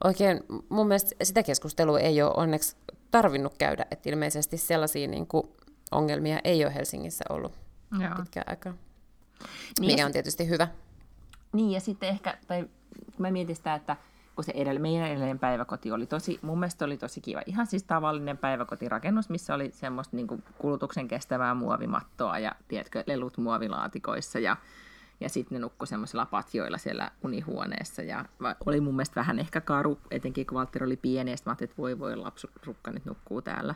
oikein, mun mielestä sitä keskustelua ei ole onneksi tarvinnut käydä, että ilmeisesti sellaisia niin kuin, ongelmia ei ole Helsingissä ollut Joo. pitkään aikaa, niin mikä on tietysti hyvä. Niin, ja sitten ehkä, tai mä mietin sitä, että kun se edellä, meidän edellinen päiväkoti oli tosi, mun mielestä oli tosi kiva. Ihan siis tavallinen päiväkotirakennus, missä oli semmoista niin kuin kulutuksen kestävää muovimattoa ja tiedätkö, lelut muovilaatikoissa ja, ja sitten ne nukkui semmoisilla patjoilla siellä unihuoneessa. Ja oli mun mielestä vähän ehkä karu, etenkin kun Valtteri oli pieni, ja mä ajattelin, että voi voi lapsurukka nyt nukkuu täällä.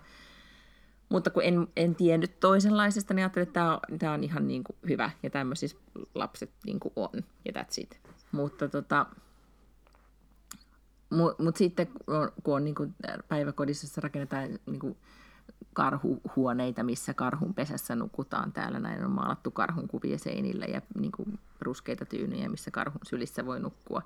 Mutta kun en, en tiennyt toisenlaisesta, niin ajattelin, että tämä on, tämä on ihan niin kuin hyvä, ja tämmöisissä lapset niin kuin on, ja that's it. Mutta tota, mutta mut sitten kun on niin kuin päiväkodissa rakennetaan niin kuin karhuhuoneita, missä karhun pesässä nukutaan. Täällä näin on maalattu karhun kuvia seinille ja niin kuin ruskeita tyynyjä, missä karhun sylissä voi nukkua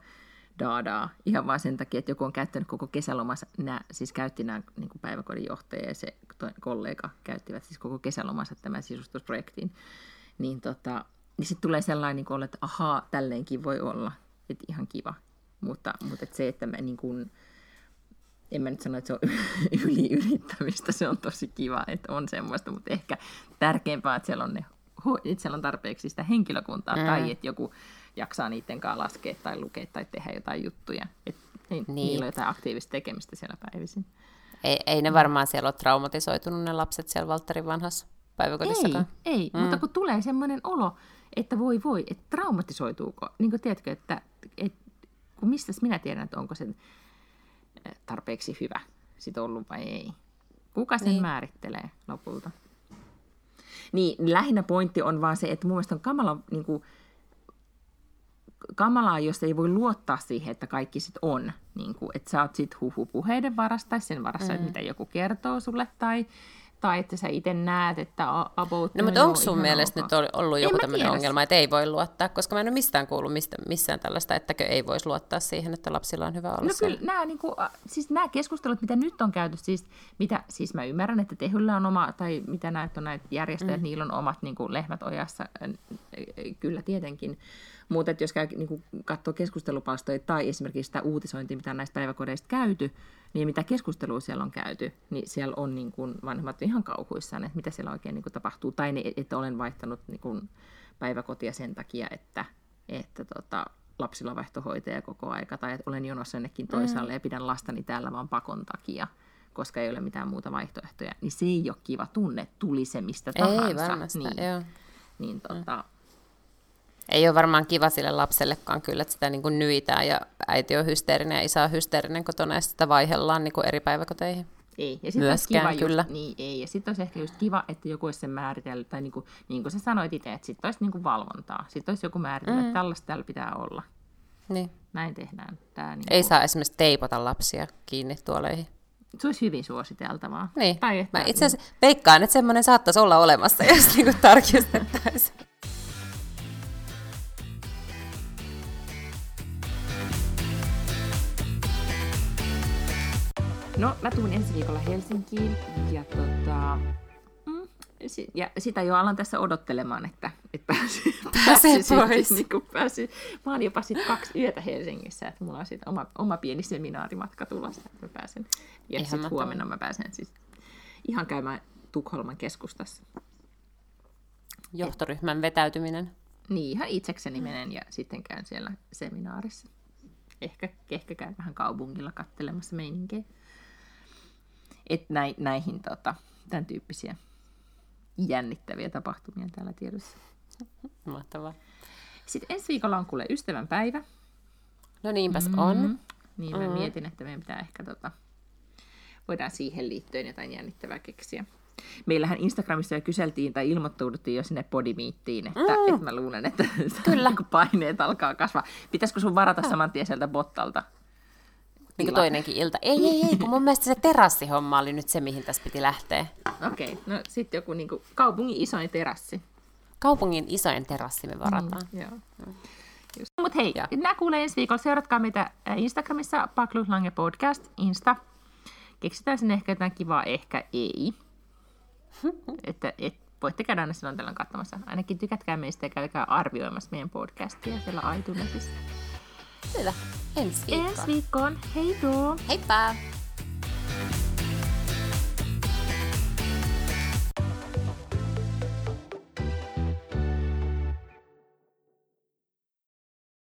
daadaa. Ihan vain sen takia, että joku on käyttänyt koko kesälomansa, nämä, siis käytti nämä niin päiväkodin johtaja ja se kollega käyttivät siis koko kesälomansa tämän sisustusprojektiin. Niin, tota, niin sitten tulee sellainen, niin kuin, että ahaa, tälleenkin voi olla. Että ihan kiva. Mutta, mutta et se, että mä niin kuin, en mä nyt sano, että se on yliyrittämistä, se on tosi kiva, että on semmoista, mutta ehkä tärkeämpää, että siellä on, ne, että siellä on tarpeeksi sitä henkilökuntaa mm. tai että joku jaksaa niiden kanssa laskea tai lukea tai tehdä jotain juttuja. Että niin. niillä on jotain aktiivista tekemistä siellä päivisin. Ei, ei ne varmaan siellä ole traumatisoitunut ne lapset siellä Valtterin vanhassa päiväkodissakaan. Ei, ei mm. mutta kun tulee semmoinen olo, että voi voi, että traumatisoituuko, niin kuin tiedätkö, että, että kun mistä minä tiedän, että onko se tarpeeksi hyvä sit ollut vai ei. Kuka sen niin. määrittelee lopulta? Niin, lähinnä pointti on vaan se, että mun mielestä on kamala, niin kuin, kamalaa, jos ei voi luottaa siihen, että kaikki sit on. Niin kuin, että sä oot sit huhupuheiden varassa tai sen varassa, mm. että mitä joku kertoo sulle tai tai että sä itse näet, että about... No, mutta onko sun mielestä ok. nyt ollut joku tämmöinen ongelma, että ei voi luottaa? Koska mä en ole mistään kuullut mistä, missään tällaista, ettäkö ei voisi luottaa siihen, että lapsilla on hyvä olla No kyllä nämä, niin kuin, siis nämä keskustelut, mitä nyt on käyty, siis, mitä, siis mä ymmärrän, että Tehyllä on oma, tai mitä näet on näitä järjestöjä, mm. niillä on omat niin kuin, lehmät ojassa, kyllä tietenkin. Mutta jos käy, niin katsoo keskustelupalstoja tai esimerkiksi sitä uutisointia, mitä näistä päiväkodeista käyty, niin mitä keskustelua siellä on käyty, niin siellä on niin kuin vanhemmat ihan kauhuissaan, että mitä siellä oikein niin kuin tapahtuu. Tai ne, että olen vaihtanut niin kuin päiväkotia sen takia, että, että tota, lapsilla vaihtohoitaja koko aika, tai että olen jonossa jonnekin toisaalle mm. ja pidän lastani täällä vaan pakon takia, koska ei ole mitään muuta vaihtoehtoja. Niin se ei ole kiva tunne, tuli se mistä tahansa. Ei varmasti, niin, joo. Niin, tota, mm ei ole varmaan kiva sille lapsellekaan kyllä, että sitä niin kuin nyitään ja äiti on hysteerinen ja isä on hysteerinen kotona ja sitä vaihellaan niin kuin eri päiväkoteihin. Ei. Ja Myöskään kiva kyllä. Just, niin, ei. Ja sitten olisi ehkä just kiva, että joku olisi sen määritellyt, tai niin kuin, niin kuin sä sanoit itse, että sitten olisi niin kuin valvontaa. Sitten olisi joku määritellyt, mm. että tällaista täällä pitää olla. Niin. Näin tehdään. Tää, niin ei kuin... saa esimerkiksi teipata lapsia kiinni tuoleihin. Se olisi hyvin suositeltavaa. Niin. Tai että, Mä itse asiassa veikkaan, että semmoinen saattaisi olla olemassa, jos niinku tarkistettaisiin. No, mä tuun ensi viikolla Helsinkiin ja, tota, mm, ja sitä jo alan tässä odottelemaan, että, että pääsi pois. Niin kuin pääsi. Mä oon jopa sit kaksi yötä Helsingissä, että mulla on sit oma, oma pieni seminaarimatka tulossa, että mä pääsen. Ja sitten huomenna mä pääsen siis ihan käymään Tukholman keskustassa. Johtoryhmän vetäytyminen. Niin, ihan itsekseni menen ja sitten käyn siellä seminaarissa. Ehkä, ehkä käyn vähän kaupungilla kattelemassa meininkiä että näihin tota, tämän tyyppisiä jännittäviä tapahtumia täällä tiedossa. Mahtavaa. Sitten ensi viikolla on kuule ystävänpäivä. No niinpäs mm. on. Niin mä mm. mietin, että meidän pitää ehkä tota, voidaan siihen liittyen jotain jännittävää keksiä. Meillähän Instagramissa jo kyseltiin tai ilmoittauduttiin jo sinne podimiittiin, että, mm. että mä luulen, että Kyllä. paineet alkaa kasvaa. Pitäisikö sun varata saman tien sieltä bottalta? Niin kuin toinenkin ilta. Ei, ei, ei, kun mun mielestä se terassihomma oli nyt se, mihin tässä piti lähteä. Okei, okay, no sitten joku niin kuin, kaupungin isoin terassi. Kaupungin isoin terassi me varataan. Mm, joo. Mm. Mutta hei, ja. nämä kuulee ensi viikolla. Seuratkaa meitä Instagramissa, Pakluslange Podcast, Insta. Keksitään sinne ehkä jotain kivaa, ehkä ei. että et, voitte käydä aina silloin tällöin katsomassa. Ainakin tykätkää meistä ja käykää arvioimassa meidän podcastia siellä iTunesissa. Hyvä. Ensi viikkoon. Ensi viikkoon. Hei tuo. Heippa!